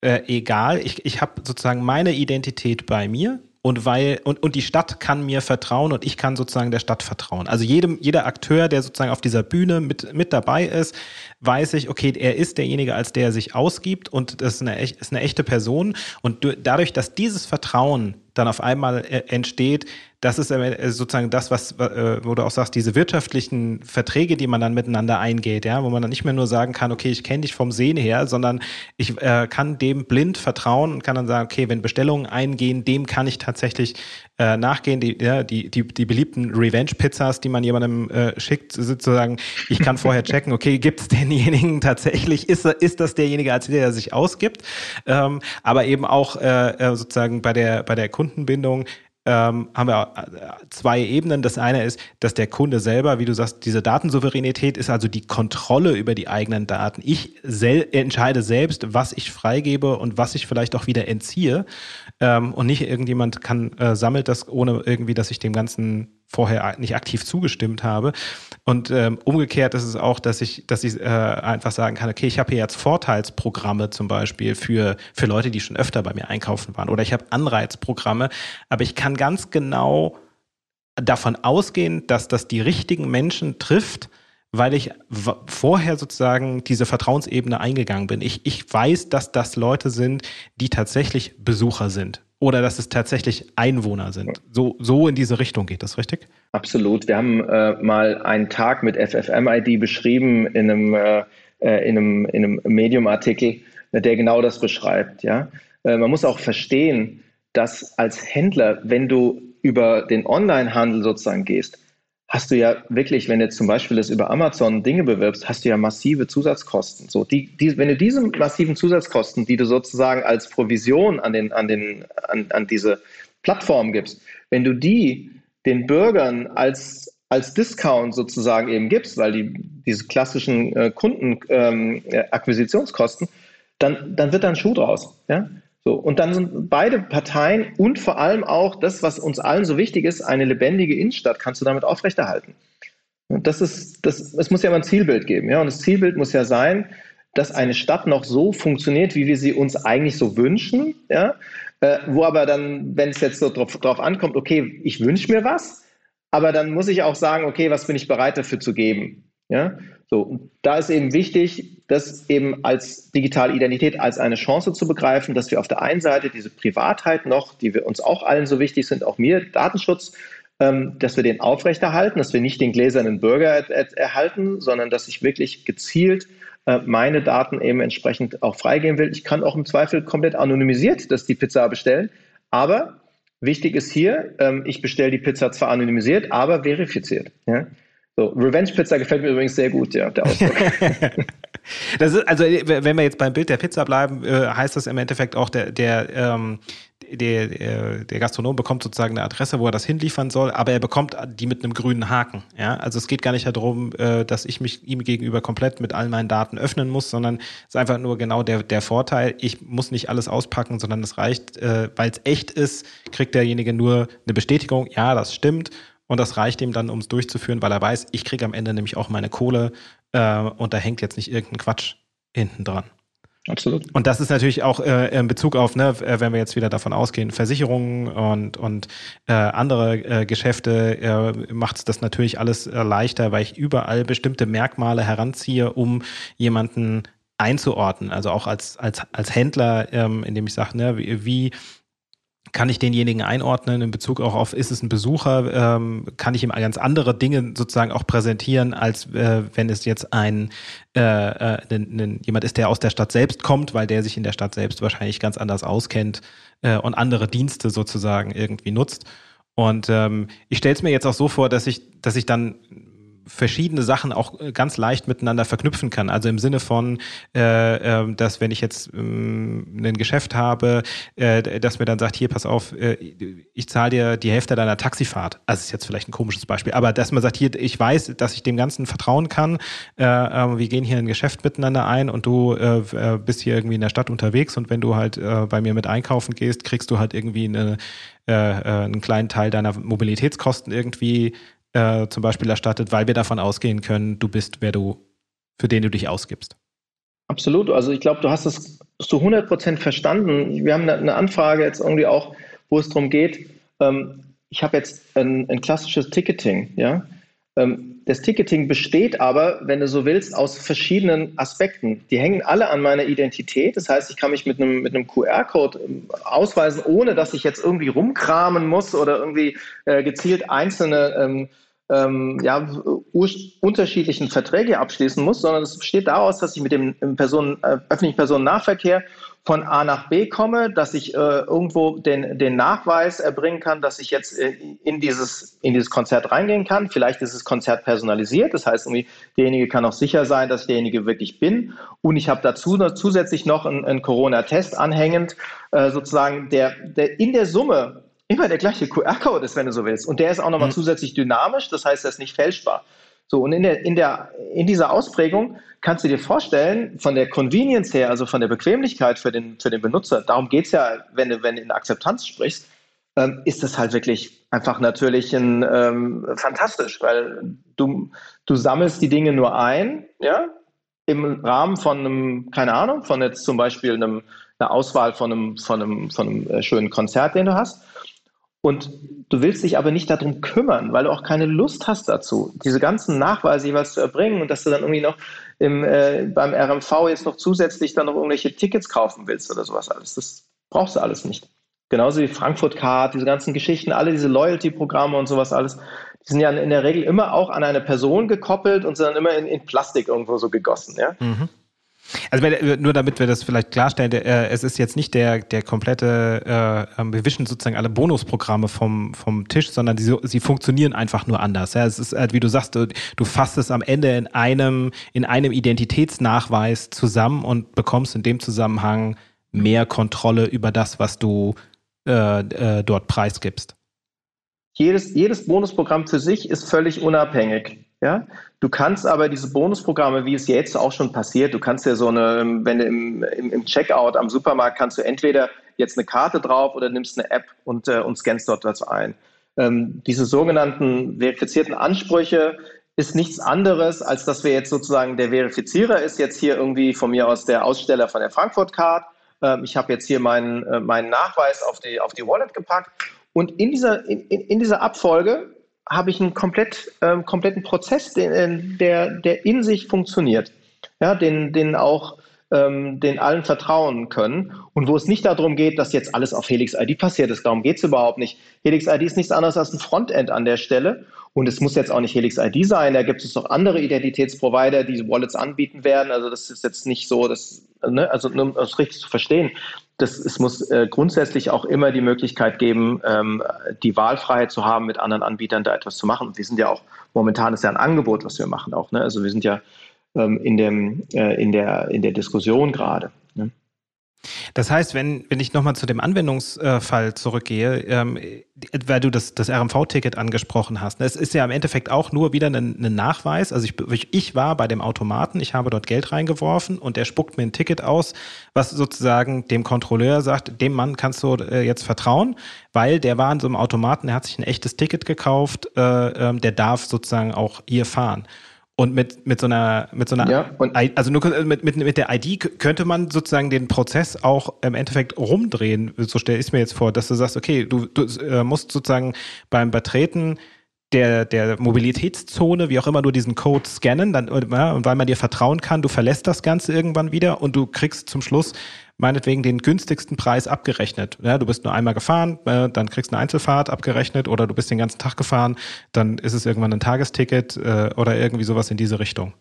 äh, egal. Ich, ich habe sozusagen meine Identität bei mir und weil und, und die Stadt kann mir vertrauen und ich kann sozusagen der Stadt vertrauen. Also jedem, jeder Akteur, der sozusagen auf dieser Bühne mit, mit dabei ist, weiß ich, okay, er ist derjenige, als der er sich ausgibt und das ist eine, ist eine echte Person. Und dadurch, dass dieses Vertrauen dann auf einmal äh, entsteht, das ist äh, sozusagen das, was, äh, wo du auch sagst, diese wirtschaftlichen Verträge, die man dann miteinander eingeht, ja, wo man dann nicht mehr nur sagen kann, okay, ich kenne dich vom Sehen her, sondern ich äh, kann dem blind vertrauen und kann dann sagen, okay, wenn Bestellungen eingehen, dem kann ich tatsächlich äh, nachgehen. Die, ja, die, die, die beliebten Revenge-Pizzas, die man jemandem äh, schickt, sozusagen, ich kann vorher checken, okay, gibt es denjenigen tatsächlich, ist, ist das derjenige, als der, der sich ausgibt, ähm, aber eben auch sozusagen bei der, bei der Kundenbindung, ähm, haben wir äh, zwei Ebenen. Das eine ist, dass der Kunde selber, wie du sagst, diese Datensouveränität ist also die Kontrolle über die eigenen Daten. Ich sel entscheide selbst, was ich freigebe und was ich vielleicht auch wieder entziehe. Ähm, und nicht irgendjemand kann äh, sammelt das, ohne irgendwie, dass ich dem Ganzen vorher nicht aktiv zugestimmt habe. Und ähm, umgekehrt ist es auch, dass ich, dass ich äh, einfach sagen kann, okay, ich habe hier jetzt Vorteilsprogramme zum Beispiel für, für Leute, die schon öfter bei mir einkaufen waren. Oder ich habe Anreizprogramme, aber ich kann ganz genau davon ausgehen, dass das die richtigen Menschen trifft, weil ich vorher sozusagen diese Vertrauensebene eingegangen bin. Ich, ich weiß, dass das Leute sind, die tatsächlich Besucher sind oder dass es tatsächlich Einwohner sind. So, so in diese Richtung geht das, richtig? Absolut. Wir haben äh, mal einen Tag mit FFM-ID beschrieben in einem, äh, äh, in einem, in einem Medium-Artikel, der genau das beschreibt. Ja? Äh, man muss auch verstehen, dass als Händler, wenn du über den Online-Handel sozusagen gehst, hast du ja wirklich, wenn du zum Beispiel das über Amazon Dinge bewirbst, hast du ja massive Zusatzkosten. So, die, die, wenn du diese massiven Zusatzkosten, die du sozusagen als Provision an, den, an, den, an, an diese Plattform gibst, wenn du die den Bürgern als, als Discount sozusagen eben gibst, weil die diese klassischen äh, Kundenakquisitionskosten, ähm, dann, dann wird da ein Schuh draus. Ja? So, und dann sind beide Parteien und vor allem auch das, was uns allen so wichtig ist, eine lebendige Innenstadt kannst du damit aufrechterhalten. Und das ist, das, es muss ja immer ein Zielbild geben, ja. Und das Zielbild muss ja sein, dass eine Stadt noch so funktioniert, wie wir sie uns eigentlich so wünschen, ja. Äh, wo aber dann, wenn es jetzt so drauf, drauf ankommt, okay, ich wünsche mir was, aber dann muss ich auch sagen, okay, was bin ich bereit dafür zu geben, ja. So, da ist eben wichtig, das eben als digitale Identität als eine Chance zu begreifen, dass wir auf der einen Seite diese Privatheit noch, die wir uns auch allen so wichtig sind, auch mir, Datenschutz, ähm, dass wir den aufrechterhalten, dass wir nicht den gläsernen Bürger er er erhalten, sondern dass ich wirklich gezielt äh, meine Daten eben entsprechend auch freigeben will. Ich kann auch im Zweifel komplett anonymisiert das die Pizza bestellen, aber wichtig ist hier, ähm, ich bestelle die Pizza zwar anonymisiert, aber verifiziert. So, Revenge Pizza gefällt mir übrigens sehr gut, ja, der Ausdruck. das ist, also, wenn wir jetzt beim Bild der Pizza bleiben, äh, heißt das im Endeffekt auch, der, der, ähm, der, äh, der Gastronom bekommt sozusagen eine Adresse, wo er das hinliefern soll, aber er bekommt die mit einem grünen Haken. Ja? Also es geht gar nicht darum, äh, dass ich mich ihm gegenüber komplett mit all meinen Daten öffnen muss, sondern es ist einfach nur genau der, der Vorteil, ich muss nicht alles auspacken, sondern es reicht, weil es echt ist, kriegt derjenige nur eine Bestätigung, ja, das stimmt und das reicht ihm dann, um es durchzuführen, weil er weiß, ich kriege am Ende nämlich auch meine Kohle äh, und da hängt jetzt nicht irgendein Quatsch hinten dran. Absolut. Und das ist natürlich auch äh, in Bezug auf, ne, äh, wenn wir jetzt wieder davon ausgehen, Versicherungen und, und äh, andere äh, Geschäfte, äh, macht es das natürlich alles äh, leichter, weil ich überall bestimmte Merkmale heranziehe, um jemanden einzuordnen. Also auch als, als, als Händler, ähm, indem ich sage, ne, wie, wie kann ich denjenigen einordnen in Bezug auch auf, ist es ein Besucher, ähm, kann ich ihm ganz andere Dinge sozusagen auch präsentieren, als äh, wenn es jetzt ein, äh, äh, jemand ist, der aus der Stadt selbst kommt, weil der sich in der Stadt selbst wahrscheinlich ganz anders auskennt äh, und andere Dienste sozusagen irgendwie nutzt. Und ähm, ich stelle es mir jetzt auch so vor, dass ich, dass ich dann verschiedene Sachen auch äh, ganz leicht miteinander verknüpfen kann. Also im Sinne von, äh, äh, dass wenn ich jetzt äh, ein Geschäft habe, äh, dass mir dann sagt, hier, pass auf, äh, ich zahle dir die Hälfte deiner Taxifahrt. Also ist jetzt vielleicht ein komisches Beispiel, aber dass man sagt, hier, ich weiß, dass ich dem Ganzen vertrauen kann. Äh, äh, wir gehen hier ein Geschäft miteinander ein und du bist hier irgendwie in der Stadt unterwegs und wenn du halt bei mir mit einkaufen gehst, kriegst du halt irgendwie eine, einen kleinen Teil deiner Mobilitätskosten irgendwie äh, zum Beispiel erstattet, weil wir davon ausgehen können, du bist, wer du, für den du dich ausgibst. Absolut. Also ich glaube, du hast es zu 100 Prozent verstanden. Wir haben eine Anfrage jetzt irgendwie auch, wo es darum geht, ähm, ich habe jetzt ein, ein, klassisches Ticketing, ja. Ähm, das Ticketing besteht aber, wenn du so willst, aus verschiedenen Aspekten. Die hängen alle an meiner Identität. Das heißt, ich kann mich mit einem, mit einem QR-Code ähm, ausweisen, ohne dass ich jetzt irgendwie rumkramen muss oder irgendwie äh, gezielt einzelne ähm, ähm, ja, unterschiedlichen Verträge abschließen muss, sondern es besteht daraus, dass ich mit dem Personen, äh, öffentlichen Personennahverkehr von A nach B komme, dass ich äh, irgendwo den, den Nachweis erbringen kann, dass ich jetzt äh, in, dieses, in dieses Konzert reingehen kann. Vielleicht ist das Konzert personalisiert, das heißt, irgendwie, derjenige kann auch sicher sein, dass ich derjenige wirklich bin. Und ich habe dazu noch, zusätzlich noch einen, einen Corona-Test anhängend, äh, sozusagen, der, der in der Summe immer der gleiche QR-Code ist, wenn du so willst. Und der ist auch nochmal mhm. zusätzlich dynamisch, das heißt, er ist nicht fälschbar. So, und in, der, in, der, in dieser Ausprägung kannst du dir vorstellen, von der Convenience her, also von der Bequemlichkeit für den, für den Benutzer, darum geht es ja, wenn du, wenn du in Akzeptanz sprichst, ähm, ist das halt wirklich einfach natürlich ein, ähm, fantastisch, weil du, du sammelst die Dinge nur ein, ja, im Rahmen von einem, keine Ahnung, von jetzt zum Beispiel einem, einer Auswahl von einem, von einem, von einem äh, schönen Konzert, den du hast. Und du willst dich aber nicht darum kümmern, weil du auch keine Lust hast dazu, diese ganzen Nachweise jeweils zu erbringen und dass du dann irgendwie noch im, äh, beim RMV jetzt noch zusätzlich dann noch irgendwelche Tickets kaufen willst oder sowas alles. Das brauchst du alles nicht. Genauso wie Frankfurt Card, diese ganzen Geschichten, alle diese Loyalty-Programme und sowas alles, die sind ja in der Regel immer auch an eine Person gekoppelt und sind dann immer in, in Plastik irgendwo so gegossen. Ja? Mhm. Also nur damit wir das vielleicht klarstellen, äh, es ist jetzt nicht der, der komplette, äh, wir wischen sozusagen alle Bonusprogramme vom, vom Tisch, sondern sie, sie funktionieren einfach nur anders. Ja, es ist halt, wie du sagst, du, du fasst es am Ende in einem, in einem Identitätsnachweis zusammen und bekommst in dem Zusammenhang mehr Kontrolle über das, was du äh, äh, dort preisgibst. Jedes, jedes Bonusprogramm für sich ist völlig unabhängig. Ja? Du kannst aber diese Bonusprogramme, wie es jetzt auch schon passiert, du kannst ja so eine, wenn du im, im, im Checkout am Supermarkt kannst du entweder jetzt eine Karte drauf oder nimmst eine App und, äh, und scannst dort was ein. Ähm, diese sogenannten verifizierten Ansprüche ist nichts anderes, als dass wir jetzt sozusagen der Verifizierer ist jetzt hier irgendwie von mir aus der Aussteller von der Frankfurt Card. Ähm, ich habe jetzt hier meinen, äh, meinen Nachweis auf die, auf die Wallet gepackt und in dieser, in, in dieser Abfolge habe ich einen komplett, ähm, kompletten Prozess, den, äh, der, der in sich funktioniert, ja, den, den auch ähm, den allen vertrauen können und wo es nicht darum geht, dass jetzt alles auf Helix ID passiert ist. Darum geht es überhaupt nicht. Helix ID ist nichts anderes als ein Frontend an der Stelle und es muss jetzt auch nicht Helix ID sein. Da gibt es noch andere Identitätsprovider, die Wallets anbieten werden. Also das ist jetzt nicht so, dass, ne, also um das richtig zu verstehen das, es muss äh, grundsätzlich auch immer die Möglichkeit geben, ähm, die Wahlfreiheit zu haben, mit anderen Anbietern da etwas zu machen. Wir sind ja auch, momentan ist ja ein Angebot, was wir machen auch. Ne? Also wir sind ja ähm, in, dem, äh, in, der, in der Diskussion gerade. Ne? Das heißt, wenn, wenn ich nochmal zu dem Anwendungsfall zurückgehe, ähm, weil du das, das RMV-Ticket angesprochen hast, ne, es ist ja im Endeffekt auch nur wieder ein, ein Nachweis. Also ich, ich war bei dem Automaten, ich habe dort Geld reingeworfen und der spuckt mir ein Ticket aus, was sozusagen dem Kontrolleur sagt, dem Mann kannst du äh, jetzt vertrauen, weil der war in so einem Automaten, der hat sich ein echtes Ticket gekauft, äh, äh, der darf sozusagen auch hier fahren. Und mit, mit so einer, mit so einer, ja, also nur mit, mit, mit der ID könnte man sozusagen den Prozess auch im Endeffekt rumdrehen. So stelle ich es mir jetzt vor, dass du sagst, okay, du, du äh, musst sozusagen beim Betreten der, der Mobilitätszone, wie auch immer, nur diesen Code scannen, dann, ja, und weil man dir vertrauen kann, du verlässt das Ganze irgendwann wieder und du kriegst zum Schluss meinetwegen den günstigsten Preis abgerechnet. Ja, du bist nur einmal gefahren, äh, dann kriegst du eine Einzelfahrt abgerechnet oder du bist den ganzen Tag gefahren, dann ist es irgendwann ein Tagesticket äh, oder irgendwie sowas in diese Richtung.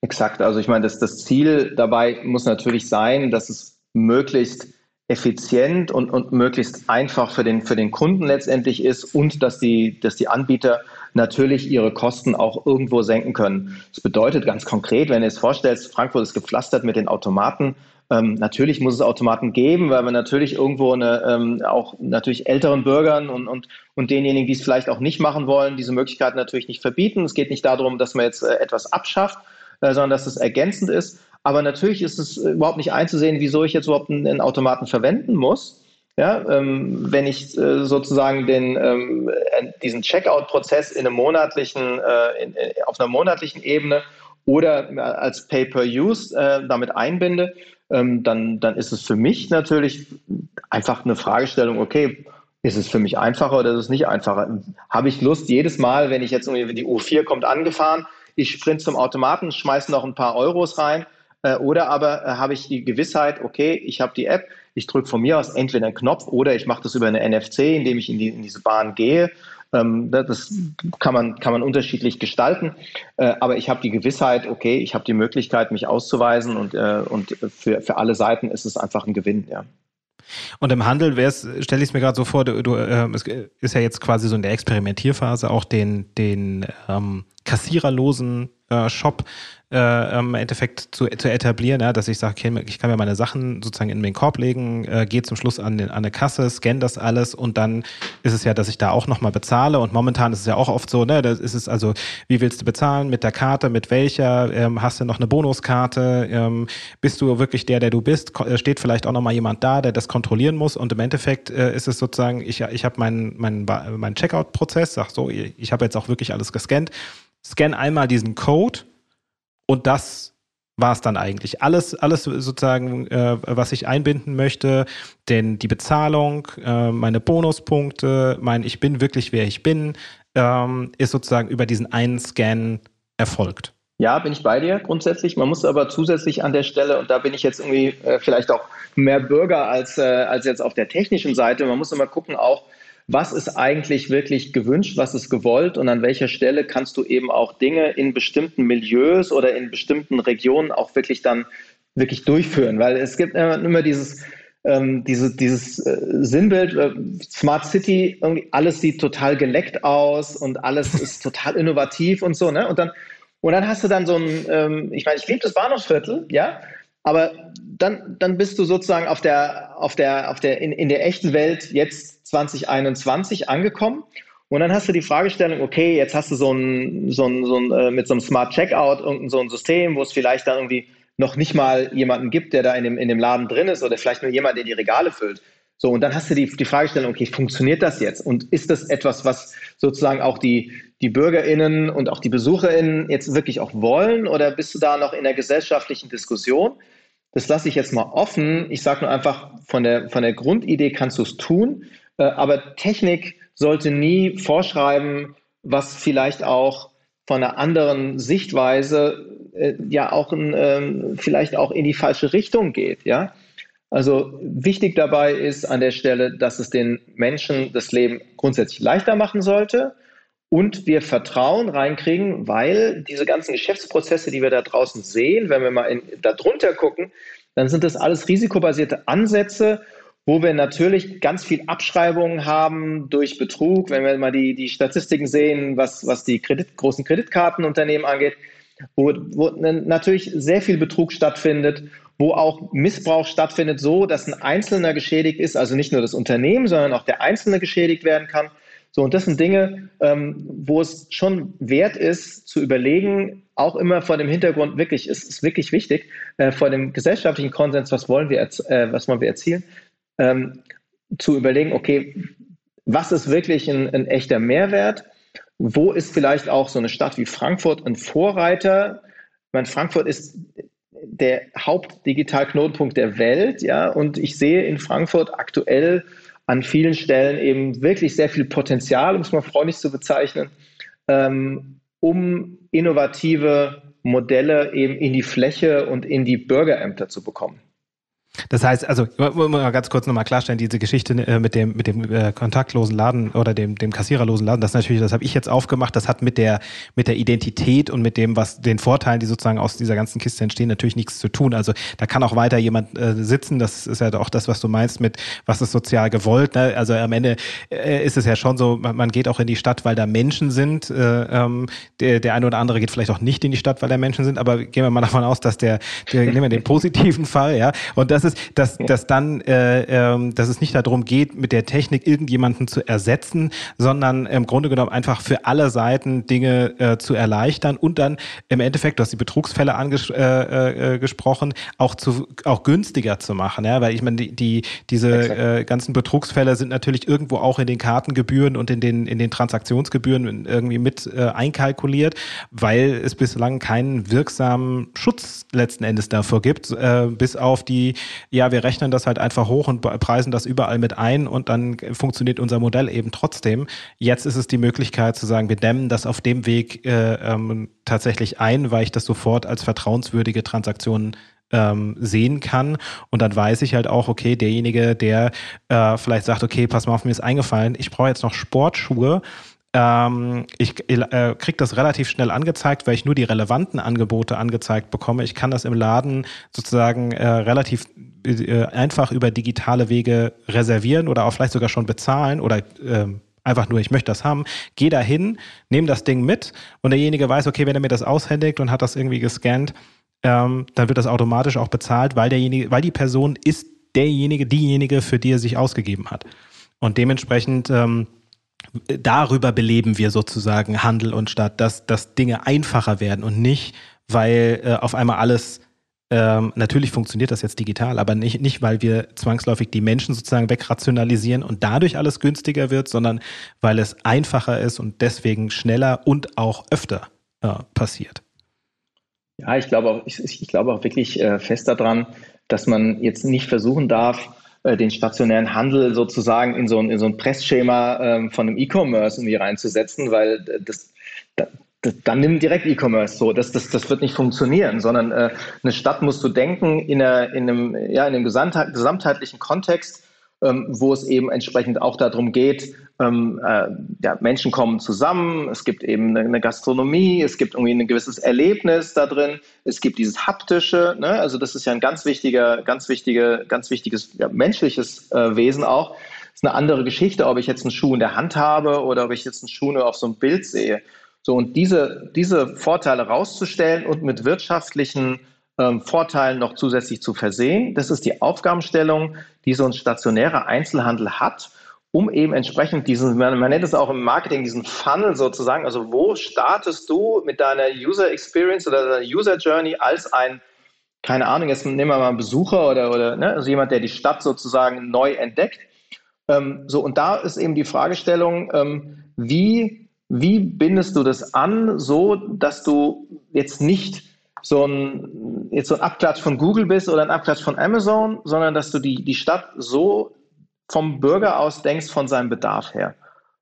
Exakt. Also ich meine, das, das Ziel dabei muss natürlich sein, dass es möglichst effizient und, und möglichst einfach für den, für den Kunden letztendlich ist und dass die, dass die Anbieter natürlich ihre Kosten auch irgendwo senken können. Das bedeutet ganz konkret, wenn du es vorstellst, Frankfurt ist gepflastert mit den Automaten. Ähm, natürlich muss es Automaten geben, weil wir natürlich irgendwo eine, ähm, auch natürlich älteren Bürgern und, und, und denjenigen, die es vielleicht auch nicht machen wollen, diese Möglichkeit natürlich nicht verbieten. Es geht nicht darum, dass man jetzt äh, etwas abschafft, äh, sondern dass es ergänzend ist. Aber natürlich ist es äh, überhaupt nicht einzusehen, wieso ich jetzt überhaupt einen, einen Automaten verwenden muss. Ja, ähm, wenn ich äh, sozusagen den, ähm, äh, diesen Checkout-Prozess in einem monatlichen, äh, in, in, auf einer monatlichen Ebene oder als Pay-per-Use äh, damit einbinde, ähm, dann, dann ist es für mich natürlich einfach eine Fragestellung, okay, ist es für mich einfacher oder ist es nicht einfacher? Habe ich Lust, jedes Mal, wenn ich jetzt irgendwie die U4 kommt angefahren, ich sprint zum Automaten, schmeiße noch ein paar Euros rein, äh, oder aber äh, habe ich die Gewissheit, okay, ich habe die App, ich drücke von mir aus entweder einen Knopf oder ich mache das über eine NFC, indem ich in, die, in diese Bahn gehe. Ähm, das kann man, kann man unterschiedlich gestalten. Äh, aber ich habe die Gewissheit, okay, ich habe die Möglichkeit, mich auszuweisen und, und für, für alle Seiten ist es einfach ein Gewinn. Ja. Und im Handel stelle ich es mir gerade so vor, du, du äh, es ist ja jetzt quasi so in der Experimentierphase auch den, den ähm, kassiererlosen äh, Shop äh, im Endeffekt zu, zu etablieren, ja, dass ich sage, okay, ich kann mir meine Sachen sozusagen in den Korb legen, äh, gehe zum Schluss an, den, an eine Kasse, scanne das alles und dann ist es ja, dass ich da auch nochmal bezahle. Und momentan ist es ja auch oft so, ne, da ist es also, wie willst du bezahlen, mit der Karte, mit welcher, ähm, hast du noch eine Bonuskarte, ähm, bist du wirklich der, der du bist, äh, steht vielleicht auch nochmal jemand da, der das kontrollieren muss? Und im Endeffekt äh, ist es sozusagen, ich, ich habe meinen mein, mein Checkout-Prozess, sag so, ich habe jetzt auch wirklich alles gescannt, scan einmal diesen Code und das war es dann eigentlich. Alles, alles sozusagen, äh, was ich einbinden möchte, denn die Bezahlung, äh, meine Bonuspunkte, mein Ich bin wirklich wer ich bin, ähm, ist sozusagen über diesen einen Scan erfolgt. Ja, bin ich bei dir grundsätzlich. Man muss aber zusätzlich an der Stelle, und da bin ich jetzt irgendwie äh, vielleicht auch mehr Bürger als, äh, als jetzt auf der technischen Seite, man muss immer gucken auch, was ist eigentlich wirklich gewünscht, was ist gewollt und an welcher Stelle kannst du eben auch Dinge in bestimmten Milieus oder in bestimmten Regionen auch wirklich dann wirklich durchführen. Weil es gibt immer, dieses, ähm, diese, dieses äh, Sinnbild, äh, Smart City, irgendwie alles sieht total geleckt aus und alles ist total innovativ und so. Ne? Und, dann, und dann hast du dann so ein, ähm, ich meine, ich liebe das Bahnhofsviertel, ja, aber dann, dann bist du sozusagen auf der, auf der, auf der, in, in der echten Welt jetzt 2021 angekommen. Und dann hast du die Fragestellung, okay, jetzt hast du so ein, so ein, so ein äh, mit so einem Smart Checkout irgendein so ein System, wo es vielleicht dann irgendwie noch nicht mal jemanden gibt, der da in dem, in dem Laden drin ist oder vielleicht nur jemand, der die Regale füllt. So, und dann hast du die, die Fragestellung, okay, funktioniert das jetzt? Und ist das etwas, was sozusagen auch die, die BürgerInnen und auch die BesucherInnen jetzt wirklich auch wollen? Oder bist du da noch in der gesellschaftlichen Diskussion? Das lasse ich jetzt mal offen. Ich sage nur einfach, von der, von der Grundidee kannst du es tun. Äh, aber Technik sollte nie vorschreiben, was vielleicht auch von einer anderen Sichtweise äh, ja auch in, ähm, vielleicht auch in die falsche Richtung geht. Ja? Also wichtig dabei ist an der Stelle, dass es den Menschen das Leben grundsätzlich leichter machen sollte und wir Vertrauen reinkriegen, weil diese ganzen Geschäftsprozesse, die wir da draußen sehen, wenn wir mal in, da gucken, dann sind das alles risikobasierte Ansätze wo wir natürlich ganz viel Abschreibungen haben durch Betrug, wenn wir mal die, die Statistiken sehen, was, was die Kredit, großen Kreditkartenunternehmen angeht, wo, wo natürlich sehr viel Betrug stattfindet, wo auch Missbrauch stattfindet, so dass ein Einzelner geschädigt ist, also nicht nur das Unternehmen, sondern auch der Einzelne geschädigt werden kann. So, und das sind Dinge, ähm, wo es schon wert ist, zu überlegen, auch immer vor dem Hintergrund wirklich, ist es wirklich wichtig, äh, vor dem gesellschaftlichen Konsens, was wollen wir, äh, was wollen wir erzielen, ähm, zu überlegen, okay, was ist wirklich ein, ein, echter Mehrwert? Wo ist vielleicht auch so eine Stadt wie Frankfurt ein Vorreiter? Ich meine, Frankfurt ist der Hauptdigitalknotenpunkt der Welt, ja, und ich sehe in Frankfurt aktuell an vielen Stellen eben wirklich sehr viel Potenzial, um es mal freundlich zu bezeichnen, ähm, um innovative Modelle eben in die Fläche und in die Bürgerämter zu bekommen. Das heißt, also mal ganz kurz nochmal klarstellen, diese Geschichte äh, mit dem mit dem äh, kontaktlosen Laden oder dem dem kassiererlosen Laden, das natürlich, das habe ich jetzt aufgemacht, das hat mit der mit der Identität und mit dem, was den Vorteilen, die sozusagen aus dieser ganzen Kiste entstehen, natürlich nichts zu tun. Also da kann auch weiter jemand äh, sitzen. Das ist ja auch das, was du meinst mit, was ist sozial gewollt. Ne? Also am Ende äh, ist es ja schon so, man, man geht auch in die Stadt, weil da Menschen sind. Äh, ähm, der, der eine oder andere geht vielleicht auch nicht in die Stadt, weil da Menschen sind. Aber gehen wir mal davon aus, dass der, der nehmen wir den positiven Fall, ja. Und das ist, dass, dass dann, äh, ähm, dass es nicht darum geht, mit der Technik irgendjemanden zu ersetzen, sondern im Grunde genommen einfach für alle Seiten Dinge äh, zu erleichtern und dann im Endeffekt, du hast die Betrugsfälle angesprochen, äh, äh, gesprochen, auch zu auch günstiger zu machen, ja, weil ich meine, die, die diese äh, ganzen Betrugsfälle sind natürlich irgendwo auch in den Kartengebühren und in den in den Transaktionsgebühren irgendwie mit äh, einkalkuliert, weil es bislang keinen wirksamen Schutz letzten Endes davor gibt, äh, bis auf die ja, wir rechnen das halt einfach hoch und preisen das überall mit ein und dann funktioniert unser Modell eben trotzdem. Jetzt ist es die Möglichkeit zu sagen, wir dämmen das auf dem Weg äh, ähm, tatsächlich ein, weil ich das sofort als vertrauenswürdige Transaktion ähm, sehen kann. Und dann weiß ich halt auch, okay, derjenige, der äh, vielleicht sagt, okay, pass mal auf, mir ist eingefallen, ich brauche jetzt noch Sportschuhe. Ähm, ich äh, kriege das relativ schnell angezeigt, weil ich nur die relevanten Angebote angezeigt bekomme. Ich kann das im Laden sozusagen äh, relativ äh, einfach über digitale Wege reservieren oder auch vielleicht sogar schon bezahlen oder äh, einfach nur, ich möchte das haben, gehe da hin, nehme das Ding mit und derjenige weiß, okay, wenn er mir das aushändigt und hat das irgendwie gescannt, ähm, dann wird das automatisch auch bezahlt, weil derjenige, weil die Person ist derjenige, diejenige, für die er sich ausgegeben hat. Und dementsprechend ähm, darüber beleben wir sozusagen Handel und Stadt, dass, dass Dinge einfacher werden und nicht, weil äh, auf einmal alles ähm, natürlich funktioniert das jetzt digital, aber nicht, nicht, weil wir zwangsläufig die Menschen sozusagen wegrationalisieren und dadurch alles günstiger wird, sondern weil es einfacher ist und deswegen schneller und auch öfter äh, passiert. Ja, ich glaube auch, ich, ich glaube auch wirklich äh, fest daran, dass man jetzt nicht versuchen darf, äh, den stationären Handel sozusagen in so ein, in so ein Pressschema ähm, von einem E-Commerce irgendwie reinzusetzen, weil das, das, das dann nimm direkt E-Commerce so. Das, das, das wird nicht funktionieren, sondern äh, eine Stadt musst du denken in, einer, in einem, ja, in einem gesamtheitlichen Kontext, ähm, wo es eben entsprechend auch darum geht, ähm, äh, ja, Menschen kommen zusammen, es gibt eben eine, Gastronomie, es gibt irgendwie ein gewisses Erlebnis da drin, es gibt dieses haptische, ne? also das ist ja ein ganz wichtiger, ganz wichtige, ganz wichtiges ja, menschliches äh, Wesen auch. Das ist eine andere Geschichte, ob ich jetzt einen Schuh in der Hand habe oder ob ich jetzt einen Schuh nur auf so einem Bild sehe. So und diese, diese Vorteile rauszustellen und mit wirtschaftlichen ähm, Vorteilen noch zusätzlich zu versehen, das ist die Aufgabenstellung, die so ein stationärer Einzelhandel hat um eben entsprechend diesen, man, man, nennt es auch im Marketing, diesen Funnel sozusagen, also wo startest du mit deiner User Experience oder deiner User Journey als ein, keine Ahnung, jetzt nehmen wir mal einen Besucher oder, oder ne, also jemand, der die Stadt sozusagen neu entdeckt. Ähm, so, und da ist eben die Fragestellung, ähm, wie, wie bindest du das an, so dass du jetzt nicht so ein, jetzt so ein Abklatsch von Google bist oder ein Abklatsch von Amazon, sondern dass du die, die Stadt so vom Bürger aus denkst, von seinem Bedarf her.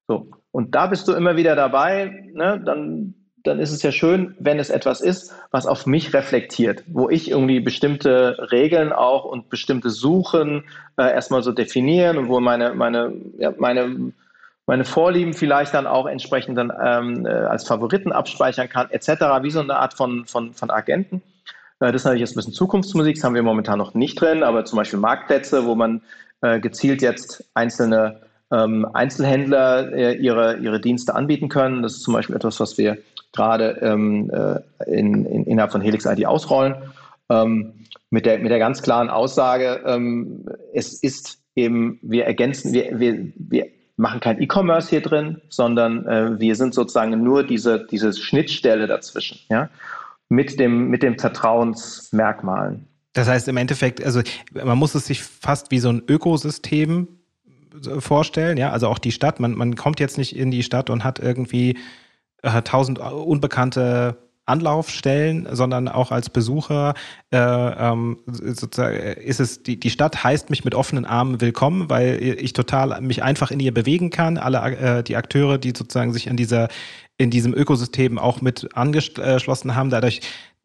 So. Und da bist du immer wieder dabei, ne? dann, dann ist es ja schön, wenn es etwas ist, was auf mich reflektiert, wo ich irgendwie bestimmte Regeln auch und bestimmte Suchen äh, erstmal so definieren und wo meine, meine, ja, meine, meine Vorlieben vielleicht dann auch entsprechend dann ähm, äh, als Favoriten abspeichern kann, etc., wie so eine Art von, von, von Agenten. Äh, das ist natürlich jetzt ein bisschen Zukunftsmusik, das haben wir momentan noch nicht drin, aber zum Beispiel Marktplätze, wo man äh, gezielt jetzt einzelne ähm, Einzelhändler äh, ihre, ihre Dienste anbieten können. Das ist zum Beispiel etwas, was wir gerade ähm, äh, in, in, innerhalb von Helix ID ausrollen. Ähm, mit, der, mit der ganz klaren Aussage, ähm, es ist eben, wir ergänzen, wir, wir, wir machen kein E-Commerce hier drin, sondern äh, wir sind sozusagen nur diese, diese Schnittstelle dazwischen, ja, mit dem, mit den Vertrauensmerkmalen. Das heißt im Endeffekt, also man muss es sich fast wie so ein Ökosystem vorstellen, ja, also auch die Stadt. Man, man kommt jetzt nicht in die Stadt und hat irgendwie äh, tausend unbekannte Anlaufstellen, sondern auch als Besucher äh, ähm, sozusagen ist es die die Stadt heißt mich mit offenen Armen willkommen, weil ich total mich einfach in ihr bewegen kann. Alle äh, die Akteure, die sozusagen sich an dieser in diesem Ökosystem auch mit angeschlossen haben, dadurch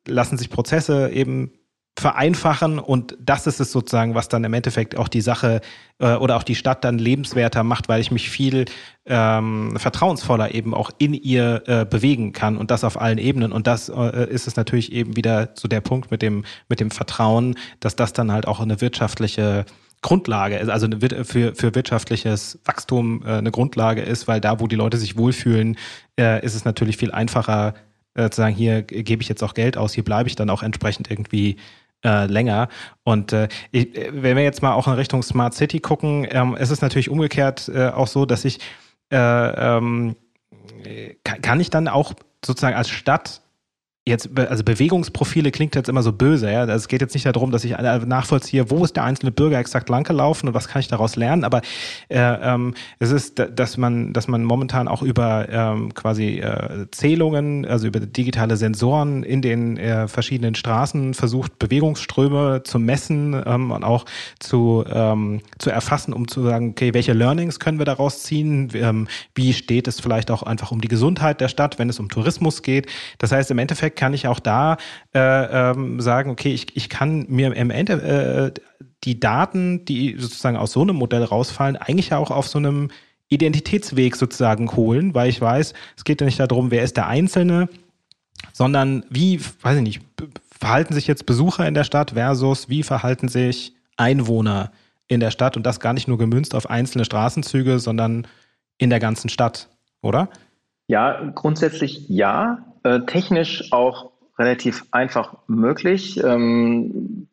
lassen sich Prozesse eben vereinfachen und das ist es sozusagen, was dann im Endeffekt auch die Sache äh, oder auch die Stadt dann lebenswerter macht, weil ich mich viel ähm, vertrauensvoller eben auch in ihr äh, bewegen kann und das auf allen Ebenen. Und das äh, ist es natürlich eben wieder so der Punkt mit dem mit dem Vertrauen, dass das dann halt auch eine wirtschaftliche Grundlage ist, also eine, für, für wirtschaftliches Wachstum äh, eine Grundlage ist, weil da, wo die Leute sich wohlfühlen, äh, ist es natürlich viel einfacher, äh, zu sagen, hier gebe ich jetzt auch Geld aus, hier bleibe ich dann auch entsprechend irgendwie äh, länger. Und äh, ich, wenn wir jetzt mal auch in Richtung Smart City gucken, ähm, ist es natürlich umgekehrt äh, auch so, dass ich äh, ähm, kann, kann ich dann auch sozusagen als Stadt jetzt, also Bewegungsprofile klingt jetzt immer so böse, ja. Es geht jetzt nicht darum, dass ich nachvollziehe, wo ist der einzelne Bürger exakt langgelaufen und was kann ich daraus lernen, aber äh, ähm, es ist, dass man, dass man momentan auch über ähm, quasi äh, Zählungen, also über digitale Sensoren in den äh, verschiedenen Straßen versucht, Bewegungsströme zu messen ähm, und auch zu, ähm, zu erfassen, um zu sagen, okay, welche Learnings können wir daraus ziehen, ähm, wie steht es vielleicht auch einfach um die Gesundheit der Stadt, wenn es um Tourismus geht. Das heißt, im Endeffekt kann ich auch da äh, ähm, sagen, okay, ich, ich kann mir im Ende äh, die Daten, die sozusagen aus so einem Modell rausfallen, eigentlich auch auf so einem Identitätsweg sozusagen holen, weil ich weiß, es geht ja nicht darum, wer ist der Einzelne, sondern wie, weiß ich nicht, verhalten sich jetzt Besucher in der Stadt versus wie verhalten sich Einwohner in der Stadt und das gar nicht nur gemünzt auf einzelne Straßenzüge, sondern in der ganzen Stadt, oder? Ja, grundsätzlich ja. Äh, technisch auch relativ einfach möglich. Ähm,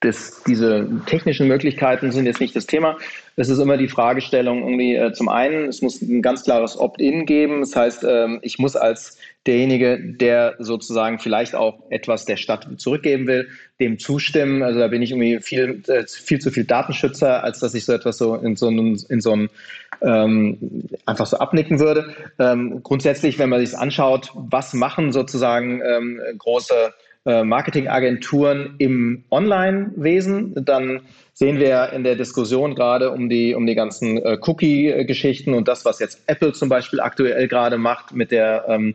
das, diese technischen Möglichkeiten sind jetzt nicht das Thema. Es ist immer die Fragestellung irgendwie äh, zum einen, es muss ein ganz klares Opt-in geben. Das heißt, ähm, ich muss als derjenige, der sozusagen vielleicht auch etwas der Stadt zurückgeben will, dem zustimmen. Also da bin ich irgendwie viel, äh, viel zu viel Datenschützer, als dass ich so etwas so in so einem, in so einem ähm, einfach so abnicken würde. Ähm, grundsätzlich, wenn man sich anschaut, was machen sozusagen ähm, große äh, Marketingagenturen im Online-Wesen, dann sehen wir in der Diskussion gerade um die, um die ganzen äh, Cookie-Geschichten und das, was jetzt Apple zum Beispiel aktuell gerade macht mit der ähm,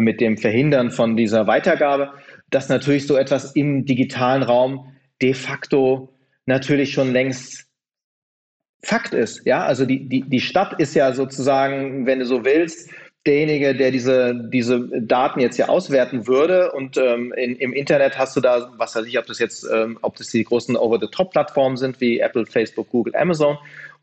mit dem Verhindern von dieser Weitergabe, dass natürlich so etwas im digitalen Raum de facto natürlich schon längst Fakt ist. Ja, also die, die, die Stadt ist ja sozusagen, wenn du so willst, derjenige, der diese, diese Daten jetzt hier auswerten würde. Und ähm, in, im Internet hast du da, was weiß ich, ob das jetzt, ähm, ob das die großen Over-the-Top-Plattformen sind wie Apple, Facebook, Google, Amazon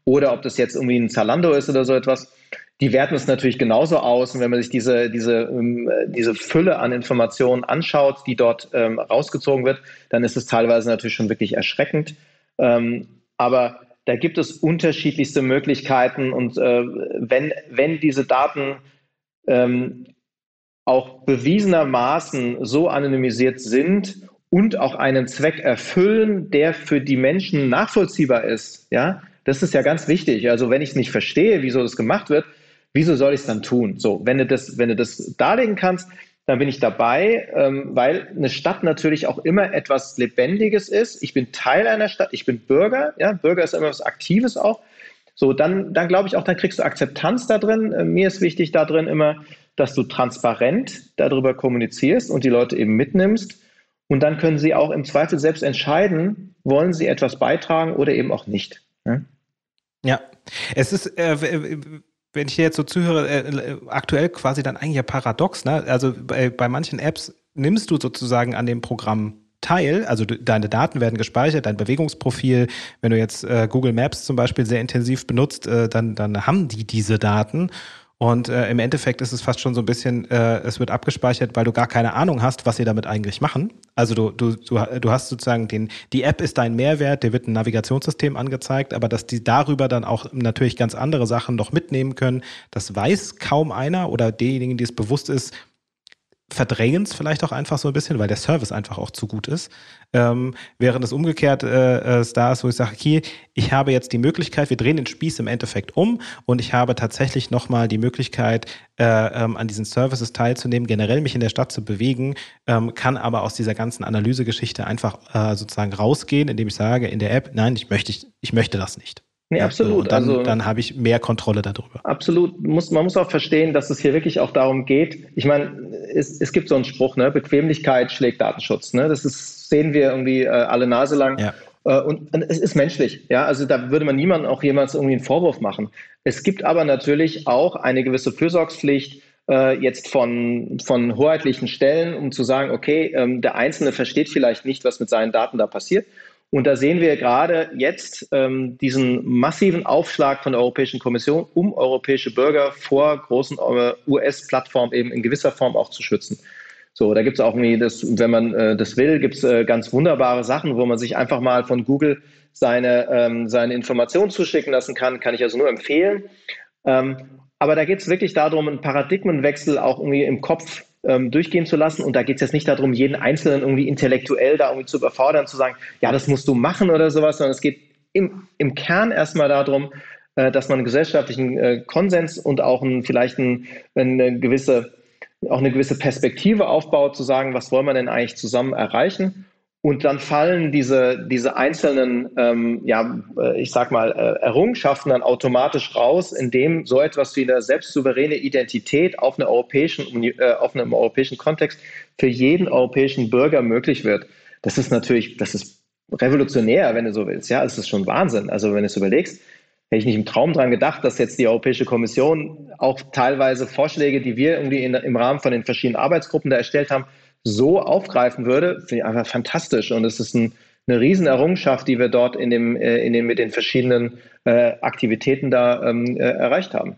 oder ob das jetzt irgendwie ein Zalando ist oder so etwas die werten es natürlich genauso aus. Und wenn man sich diese, diese, ähm, diese Fülle an Informationen anschaut, die dort ähm, rausgezogen wird, dann ist es teilweise natürlich schon wirklich erschreckend. Ähm, aber da gibt es unterschiedlichste Möglichkeiten. Und äh, wenn, wenn diese Daten ähm, auch bewiesenermaßen so anonymisiert sind und auch einen Zweck erfüllen, der für die Menschen nachvollziehbar ist, ja, das ist ja ganz wichtig. Also wenn ich es nicht verstehe, wieso das gemacht wird, Wieso soll ich es dann tun? So, wenn du das, wenn du das darlegen kannst, dann bin ich dabei, ähm, weil eine Stadt natürlich auch immer etwas Lebendiges ist. Ich bin Teil einer Stadt, ich bin Bürger, ja, Bürger ist immer was Aktives auch. So, dann, dann glaube ich auch, dann kriegst du Akzeptanz da drin. Äh, mir ist wichtig da drin immer, dass du transparent darüber kommunizierst und die Leute eben mitnimmst. Und dann können sie auch im Zweifel selbst entscheiden, wollen sie etwas beitragen oder eben auch nicht. Ja, ja. es ist, äh, wenn ich dir jetzt so zuhöre, äh, äh, aktuell quasi dann eigentlich ja paradox, ne? Also bei, bei manchen Apps nimmst du sozusagen an dem Programm teil, also deine Daten werden gespeichert, dein Bewegungsprofil, wenn du jetzt äh, Google Maps zum Beispiel sehr intensiv benutzt, äh, dann, dann haben die diese Daten und äh, im Endeffekt ist es fast schon so ein bisschen, äh, es wird abgespeichert, weil du gar keine Ahnung hast, was sie damit eigentlich machen. Also du, du, du, du hast sozusagen den, die App ist dein Mehrwert, dir wird ein Navigationssystem angezeigt, aber dass die darüber dann auch natürlich ganz andere Sachen noch mitnehmen können, das weiß kaum einer oder diejenigen, die es bewusst ist, verdrängen es vielleicht auch einfach so ein bisschen, weil der Service einfach auch zu gut ist. Ähm, während es umgekehrt äh, äh, da ist, wo ich sage, okay, ich habe jetzt die Möglichkeit, wir drehen den Spieß im Endeffekt um und ich habe tatsächlich nochmal die Möglichkeit, äh, ähm, an diesen Services teilzunehmen, generell mich in der Stadt zu bewegen, ähm, kann aber aus dieser ganzen Analysegeschichte einfach äh, sozusagen rausgehen, indem ich sage in der App, nein, ich möchte, ich, ich möchte das nicht. Nee, absolut. So, dann, also, dann habe ich mehr Kontrolle darüber. Absolut. Muss, man muss auch verstehen, dass es hier wirklich auch darum geht. Ich meine, es, es gibt so einen Spruch, ne? Bequemlichkeit schlägt Datenschutz. Ne? Das ist, sehen wir irgendwie äh, alle Nase lang. Ja. Äh, und, und, es ist menschlich. Ja, also da würde man niemandem auch jemals irgendwie einen Vorwurf machen. Es gibt aber natürlich auch eine gewisse Fürsorgspflicht äh, jetzt von, von hoheitlichen Stellen, um zu sagen, okay, ähm, der Einzelne versteht vielleicht nicht, was mit seinen Daten da passiert. Und da sehen wir gerade jetzt ähm, diesen massiven Aufschlag von der Europäischen Kommission, um europäische Bürger vor großen äh, US-Plattformen eben in gewisser Form auch zu schützen. So, da gibt es auch irgendwie, das, wenn man äh, das will, gibt es äh, ganz wunderbare Sachen, wo man sich einfach mal von Google seine, ähm, seine Informationen zuschicken lassen kann. Kann ich also nur empfehlen. Ähm, aber da geht es wirklich darum, einen Paradigmenwechsel auch irgendwie im Kopf ähm, durchgehen zu lassen. Und da geht es jetzt nicht darum, jeden Einzelnen irgendwie intellektuell da irgendwie zu überfordern, zu sagen, ja, das musst du machen oder sowas, sondern es geht im, im Kern erstmal darum, äh, dass man einen gesellschaftlichen äh, Konsens und auch ein, vielleicht ein, eine gewisse auch eine gewisse Perspektive aufbaut, zu sagen, was wollen wir denn eigentlich zusammen erreichen? Und dann fallen diese, diese einzelnen, ähm, ja, äh, ich sag mal, äh, Errungenschaften dann automatisch raus, indem so etwas wie eine selbstsouveräne Identität auf, einer europäischen, äh, auf einem europäischen Kontext für jeden europäischen Bürger möglich wird. Das ist natürlich, das ist revolutionär, wenn du so willst. Ja, es ist schon Wahnsinn. Also wenn du es überlegst, hätte ich nicht im Traum dran gedacht, dass jetzt die Europäische Kommission auch teilweise Vorschläge, die wir irgendwie in, im Rahmen von den verschiedenen Arbeitsgruppen da erstellt haben, so aufgreifen würde, finde ich einfach fantastisch. Und es ist ein, eine Riesenerrungenschaft, die wir dort in dem, äh, in dem, mit den verschiedenen äh, Aktivitäten da ähm, äh, erreicht haben.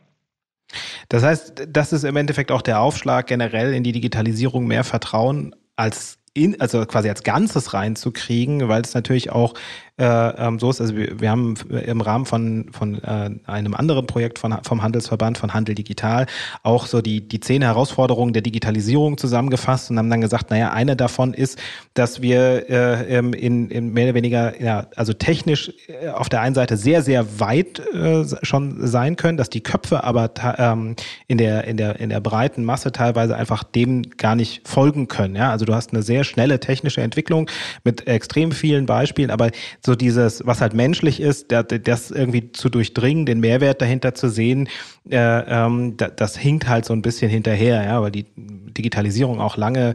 Das heißt, das ist im Endeffekt auch der Aufschlag generell in die Digitalisierung, mehr Vertrauen als in, also quasi als Ganzes reinzukriegen, weil es natürlich auch äh, ähm, so ist. Also wir, wir haben im Rahmen von, von äh, einem anderen Projekt von, vom Handelsverband von Handel Digital auch so die, die zehn Herausforderungen der Digitalisierung zusammengefasst und haben dann gesagt, naja, eine davon ist, dass wir äh, in, in mehr oder weniger, ja, also technisch äh, auf der einen Seite sehr, sehr weit äh, schon sein können, dass die Köpfe aber ähm, in, der, in, der, in der breiten Masse teilweise einfach dem gar nicht folgen können. Ja? Also du hast eine sehr schnelle technische Entwicklung mit extrem vielen Beispielen, aber so dieses, was halt menschlich ist, das irgendwie zu durchdringen, den Mehrwert dahinter zu sehen, äh, ähm, das hinkt halt so ein bisschen hinterher, ja, weil die Digitalisierung auch lange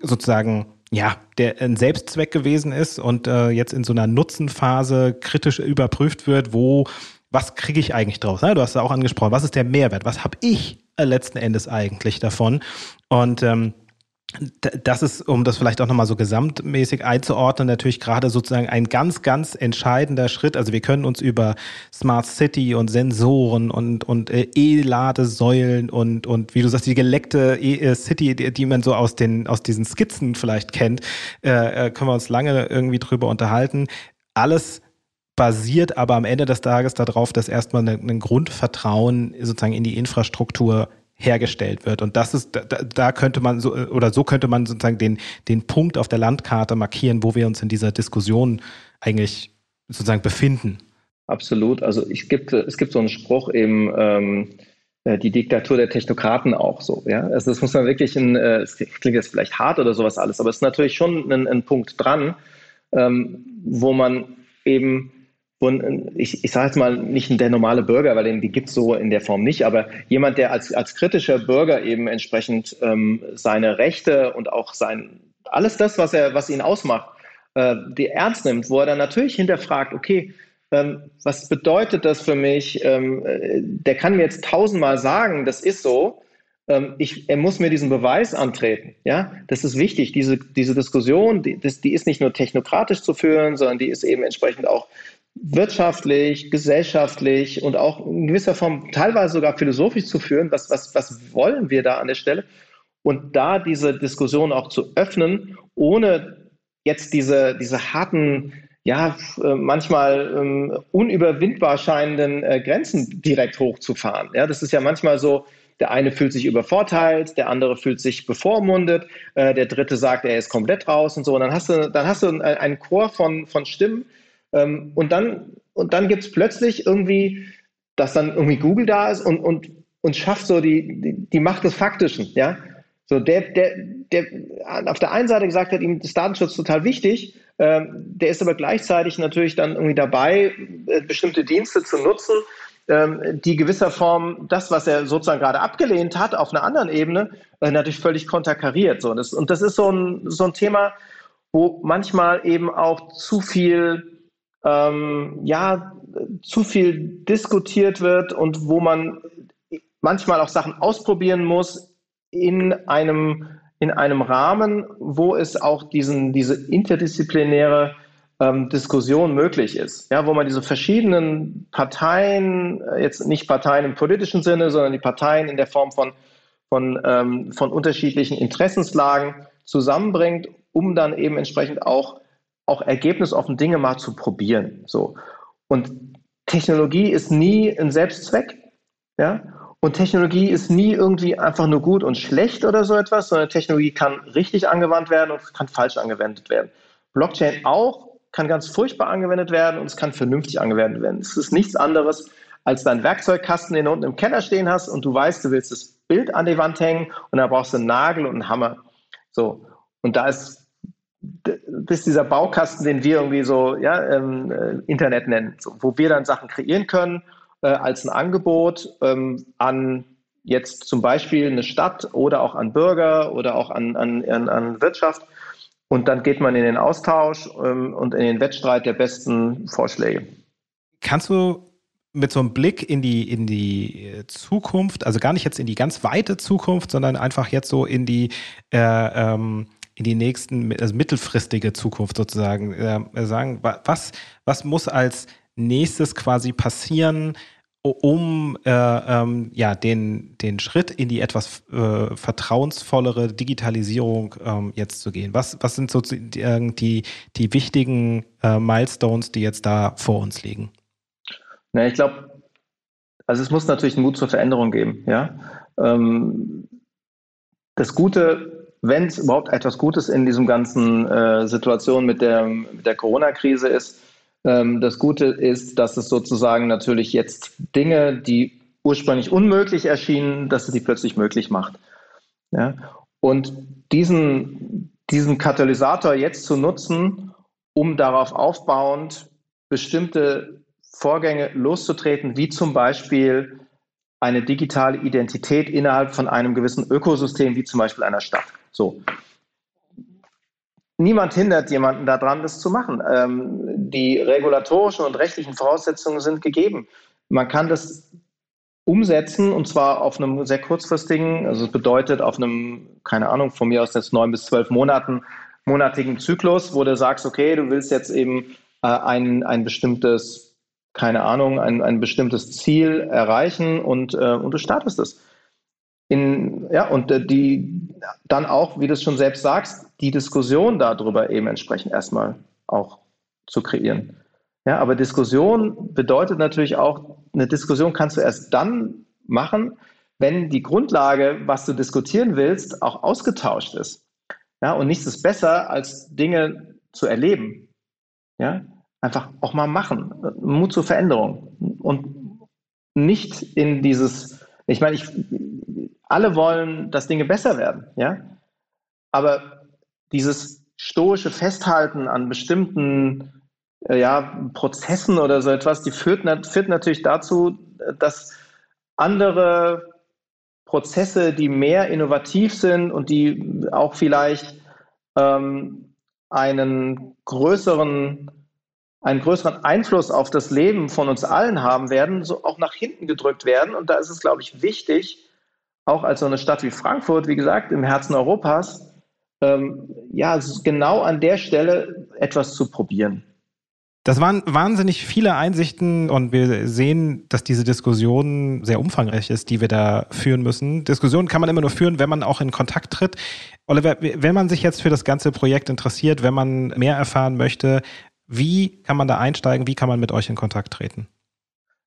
sozusagen ja, der ein Selbstzweck gewesen ist und äh, jetzt in so einer Nutzenphase kritisch überprüft wird, wo, was kriege ich eigentlich draus? Ne? Du hast ja auch angesprochen, was ist der Mehrwert? Was habe ich äh, letzten Endes eigentlich davon? Und ähm, das ist, um das vielleicht auch nochmal so gesamtmäßig einzuordnen, natürlich gerade sozusagen ein ganz, ganz entscheidender Schritt. Also wir können uns über Smart City und Sensoren und, und äh, E-Ladesäulen und, und wie du sagst, die geleckte e City, die, man so aus den, aus diesen Skizzen vielleicht kennt, äh, äh, können wir uns lange irgendwie drüber unterhalten. Alles basiert aber am Ende des Tages darauf, dass erstmal ein Grundvertrauen sozusagen in die Infrastruktur hergestellt wird. Und das ist, da, da könnte man so, oder so könnte man sozusagen den, den Punkt auf der Landkarte markieren, wo wir uns in dieser Diskussion eigentlich sozusagen befinden. Absolut. Also es gibt, es gibt so einen Spruch eben, ähm, äh, die Diktatur der Technokraten auch so. Ja? Also das muss man wirklich, in, äh, klingt jetzt vielleicht hart oder sowas alles, aber es ist natürlich schon ein, ein Punkt dran, ähm, wo man eben und ich, ich sage jetzt mal nicht der normale Bürger, weil den die gibt es so in der Form nicht, aber jemand, der als, als kritischer Bürger eben entsprechend ähm, seine Rechte und auch sein alles das, was er, was ihn ausmacht, äh, die ernst nimmt, wo er dann natürlich hinterfragt, okay, ähm, was bedeutet das für mich? Ähm, äh, der kann mir jetzt tausendmal sagen, das ist so. Ähm, ich, er muss mir diesen Beweis antreten. Ja, das ist wichtig. Diese, diese Diskussion, die, das, die ist nicht nur technokratisch zu führen, sondern die ist eben entsprechend auch wirtschaftlich, gesellschaftlich und auch in gewisser Form teilweise sogar philosophisch zu führen. Was, was, was wollen wir da an der Stelle? Und da diese Diskussion auch zu öffnen, ohne jetzt diese, diese harten, ja, äh, manchmal ähm, unüberwindbar scheinenden äh, Grenzen direkt hochzufahren. Ja, das ist ja manchmal so, der eine fühlt sich übervorteilt, der andere fühlt sich bevormundet, äh, der dritte sagt, er ist komplett raus und so. Und dann hast du, dann hast du einen Chor von, von Stimmen, ähm, und dann, und dann gibt es plötzlich irgendwie, dass dann irgendwie Google da ist und, und, und schafft so die, die, die Macht des Faktischen, ja. So, der, der, der auf der einen Seite gesagt hat, ihm ist Datenschutz total wichtig, ähm, der ist aber gleichzeitig natürlich dann irgendwie dabei, äh, bestimmte Dienste zu nutzen, ähm, die gewisser Form das, was er sozusagen gerade abgelehnt hat, auf einer anderen Ebene, äh, natürlich völlig konterkariert. So. Das, und das ist so ein, so ein Thema, wo manchmal eben auch zu viel ähm, ja, zu viel diskutiert wird und wo man manchmal auch Sachen ausprobieren muss in einem, in einem Rahmen, wo es auch diesen, diese interdisziplinäre ähm, Diskussion möglich ist. Ja, wo man diese verschiedenen Parteien, äh, jetzt nicht Parteien im politischen Sinne, sondern die Parteien in der Form von, von, ähm, von unterschiedlichen Interessenslagen zusammenbringt, um dann eben entsprechend auch auch ergebnisoffen Dinge mal zu probieren. So. Und Technologie ist nie ein Selbstzweck. Ja? Und Technologie ist nie irgendwie einfach nur gut und schlecht oder so etwas, sondern Technologie kann richtig angewandt werden und kann falsch angewendet werden. Blockchain auch kann ganz furchtbar angewendet werden und es kann vernünftig angewendet werden. Es ist nichts anderes als dein Werkzeugkasten, den du unten im Keller stehen hast und du weißt, du willst das Bild an die Wand hängen und da brauchst du einen Nagel und einen Hammer. So. Und da ist, das ist dieser Baukasten, den wir irgendwie so ja, ähm, äh, Internet nennen, so, wo wir dann Sachen kreieren können äh, als ein Angebot ähm, an jetzt zum Beispiel eine Stadt oder auch an Bürger oder auch an, an, an, an Wirtschaft. Und dann geht man in den Austausch ähm, und in den Wettstreit der besten Vorschläge. Kannst du mit so einem Blick in die, in die äh, Zukunft, also gar nicht jetzt in die ganz weite Zukunft, sondern einfach jetzt so in die, äh, ähm, in die nächsten, also mittelfristige Zukunft sozusagen äh, sagen, was, was muss als nächstes quasi passieren, um äh, ähm, ja, den, den Schritt in die etwas äh, vertrauensvollere Digitalisierung ähm, jetzt zu gehen? Was, was sind so die, die, wichtigen äh, Milestones, die jetzt da vor uns liegen? Na, ich glaube, also es muss natürlich einen Mut zur Veränderung geben. Ja? Ähm, das Gute, wenn es überhaupt etwas Gutes in diesem ganzen äh, Situation mit der, der Corona-Krise ist, ähm, das Gute ist, dass es sozusagen natürlich jetzt Dinge, die ursprünglich unmöglich erschienen, dass es die plötzlich möglich macht. Ja? Und diesen, diesen Katalysator jetzt zu nutzen, um darauf aufbauend bestimmte Vorgänge loszutreten, wie zum Beispiel eine digitale Identität innerhalb von einem gewissen Ökosystem, wie zum Beispiel einer Stadt. So. Niemand hindert jemanden daran, das zu machen. Ähm, die regulatorischen und rechtlichen Voraussetzungen sind gegeben. Man kann das umsetzen und zwar auf einem sehr kurzfristigen, also es bedeutet auf einem, keine Ahnung, von mir aus jetzt neun bis zwölf Monaten, monatigen Zyklus, wo du sagst, okay, du willst jetzt eben äh, ein, ein bestimmtes keine Ahnung, ein, ein bestimmtes Ziel erreichen und, äh, und du startest es. In, ja, und äh, die dann auch, wie du es schon selbst sagst, die Diskussion darüber eben entsprechend erstmal auch zu kreieren. Ja, aber Diskussion bedeutet natürlich auch, eine Diskussion kannst du erst dann machen, wenn die Grundlage, was du diskutieren willst, auch ausgetauscht ist. Ja, und nichts ist besser, als Dinge zu erleben. Ja, einfach auch mal machen. Mut zur Veränderung und nicht in dieses, ich meine, ich, alle wollen, dass Dinge besser werden, ja, aber dieses stoische Festhalten an bestimmten äh, ja, Prozessen oder so etwas, die führt, führt natürlich dazu, dass andere Prozesse, die mehr innovativ sind und die auch vielleicht ähm, einen größeren einen größeren Einfluss auf das Leben von uns allen haben werden, so auch nach hinten gedrückt werden. Und da ist es, glaube ich, wichtig, auch als so eine Stadt wie Frankfurt, wie gesagt, im Herzen Europas, ähm, ja, genau an der Stelle etwas zu probieren. Das waren wahnsinnig viele Einsichten und wir sehen, dass diese Diskussion sehr umfangreich ist, die wir da führen müssen. Diskussionen kann man immer nur führen, wenn man auch in Kontakt tritt. Oliver, wenn man sich jetzt für das ganze Projekt interessiert, wenn man mehr erfahren möchte, wie kann man da einsteigen? Wie kann man mit euch in Kontakt treten?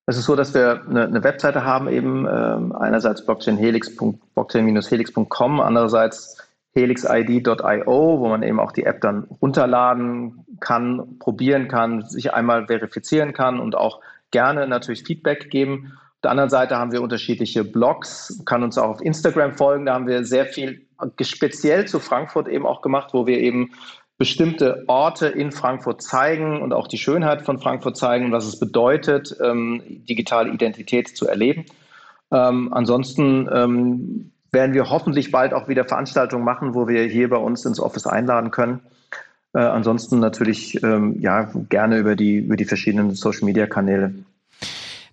Es ist so, dass wir eine, eine Webseite haben, eben ähm, einerseits blockchain-helix.com, andererseits helixid.io, wo man eben auch die App dann runterladen kann, probieren kann, sich einmal verifizieren kann und auch gerne natürlich Feedback geben. Auf der anderen Seite haben wir unterschiedliche Blogs, kann uns auch auf Instagram folgen. Da haben wir sehr viel speziell zu Frankfurt eben auch gemacht, wo wir eben bestimmte Orte in Frankfurt zeigen und auch die Schönheit von Frankfurt zeigen, was es bedeutet, ähm, digitale Identität zu erleben. Ähm, ansonsten ähm, werden wir hoffentlich bald auch wieder Veranstaltungen machen, wo wir hier bei uns ins Office einladen können. Äh, ansonsten natürlich ähm, ja gerne über die, über die verschiedenen Social-Media-Kanäle.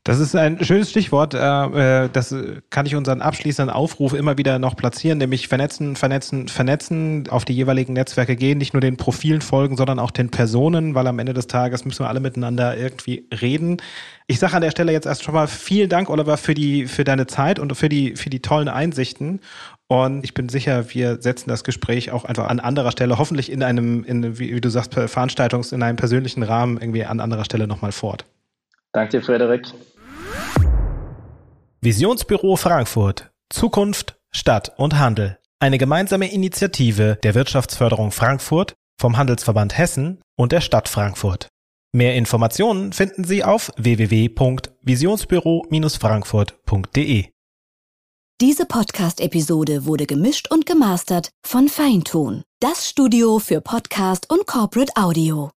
Das ist ein schönes Stichwort. Äh, äh, das kann ich unseren abschließenden Aufruf immer wieder noch platzieren, nämlich vernetzen, vernetzen, vernetzen, auf die jeweiligen Netzwerke gehen, nicht nur den Profilen folgen, sondern auch den Personen, weil am Ende des Tages müssen wir alle miteinander irgendwie reden. Ich sage an der Stelle jetzt erst schon mal vielen Dank, Oliver, für die, für deine Zeit und für die, für die tollen Einsichten. Und ich bin sicher, wir setzen das Gespräch auch einfach an anderer Stelle, hoffentlich in einem, in, wie, wie du sagst, Veranstaltungs, in einem persönlichen Rahmen irgendwie an anderer Stelle nochmal fort. Danke dir, Frederik. Visionsbüro Frankfurt. Zukunft, Stadt und Handel. Eine gemeinsame Initiative der Wirtschaftsförderung Frankfurt, vom Handelsverband Hessen und der Stadt Frankfurt. Mehr Informationen finden Sie auf www.visionsbüro-frankfurt.de. Diese Podcast-Episode wurde gemischt und gemastert von Feintun, das Studio für Podcast und Corporate Audio.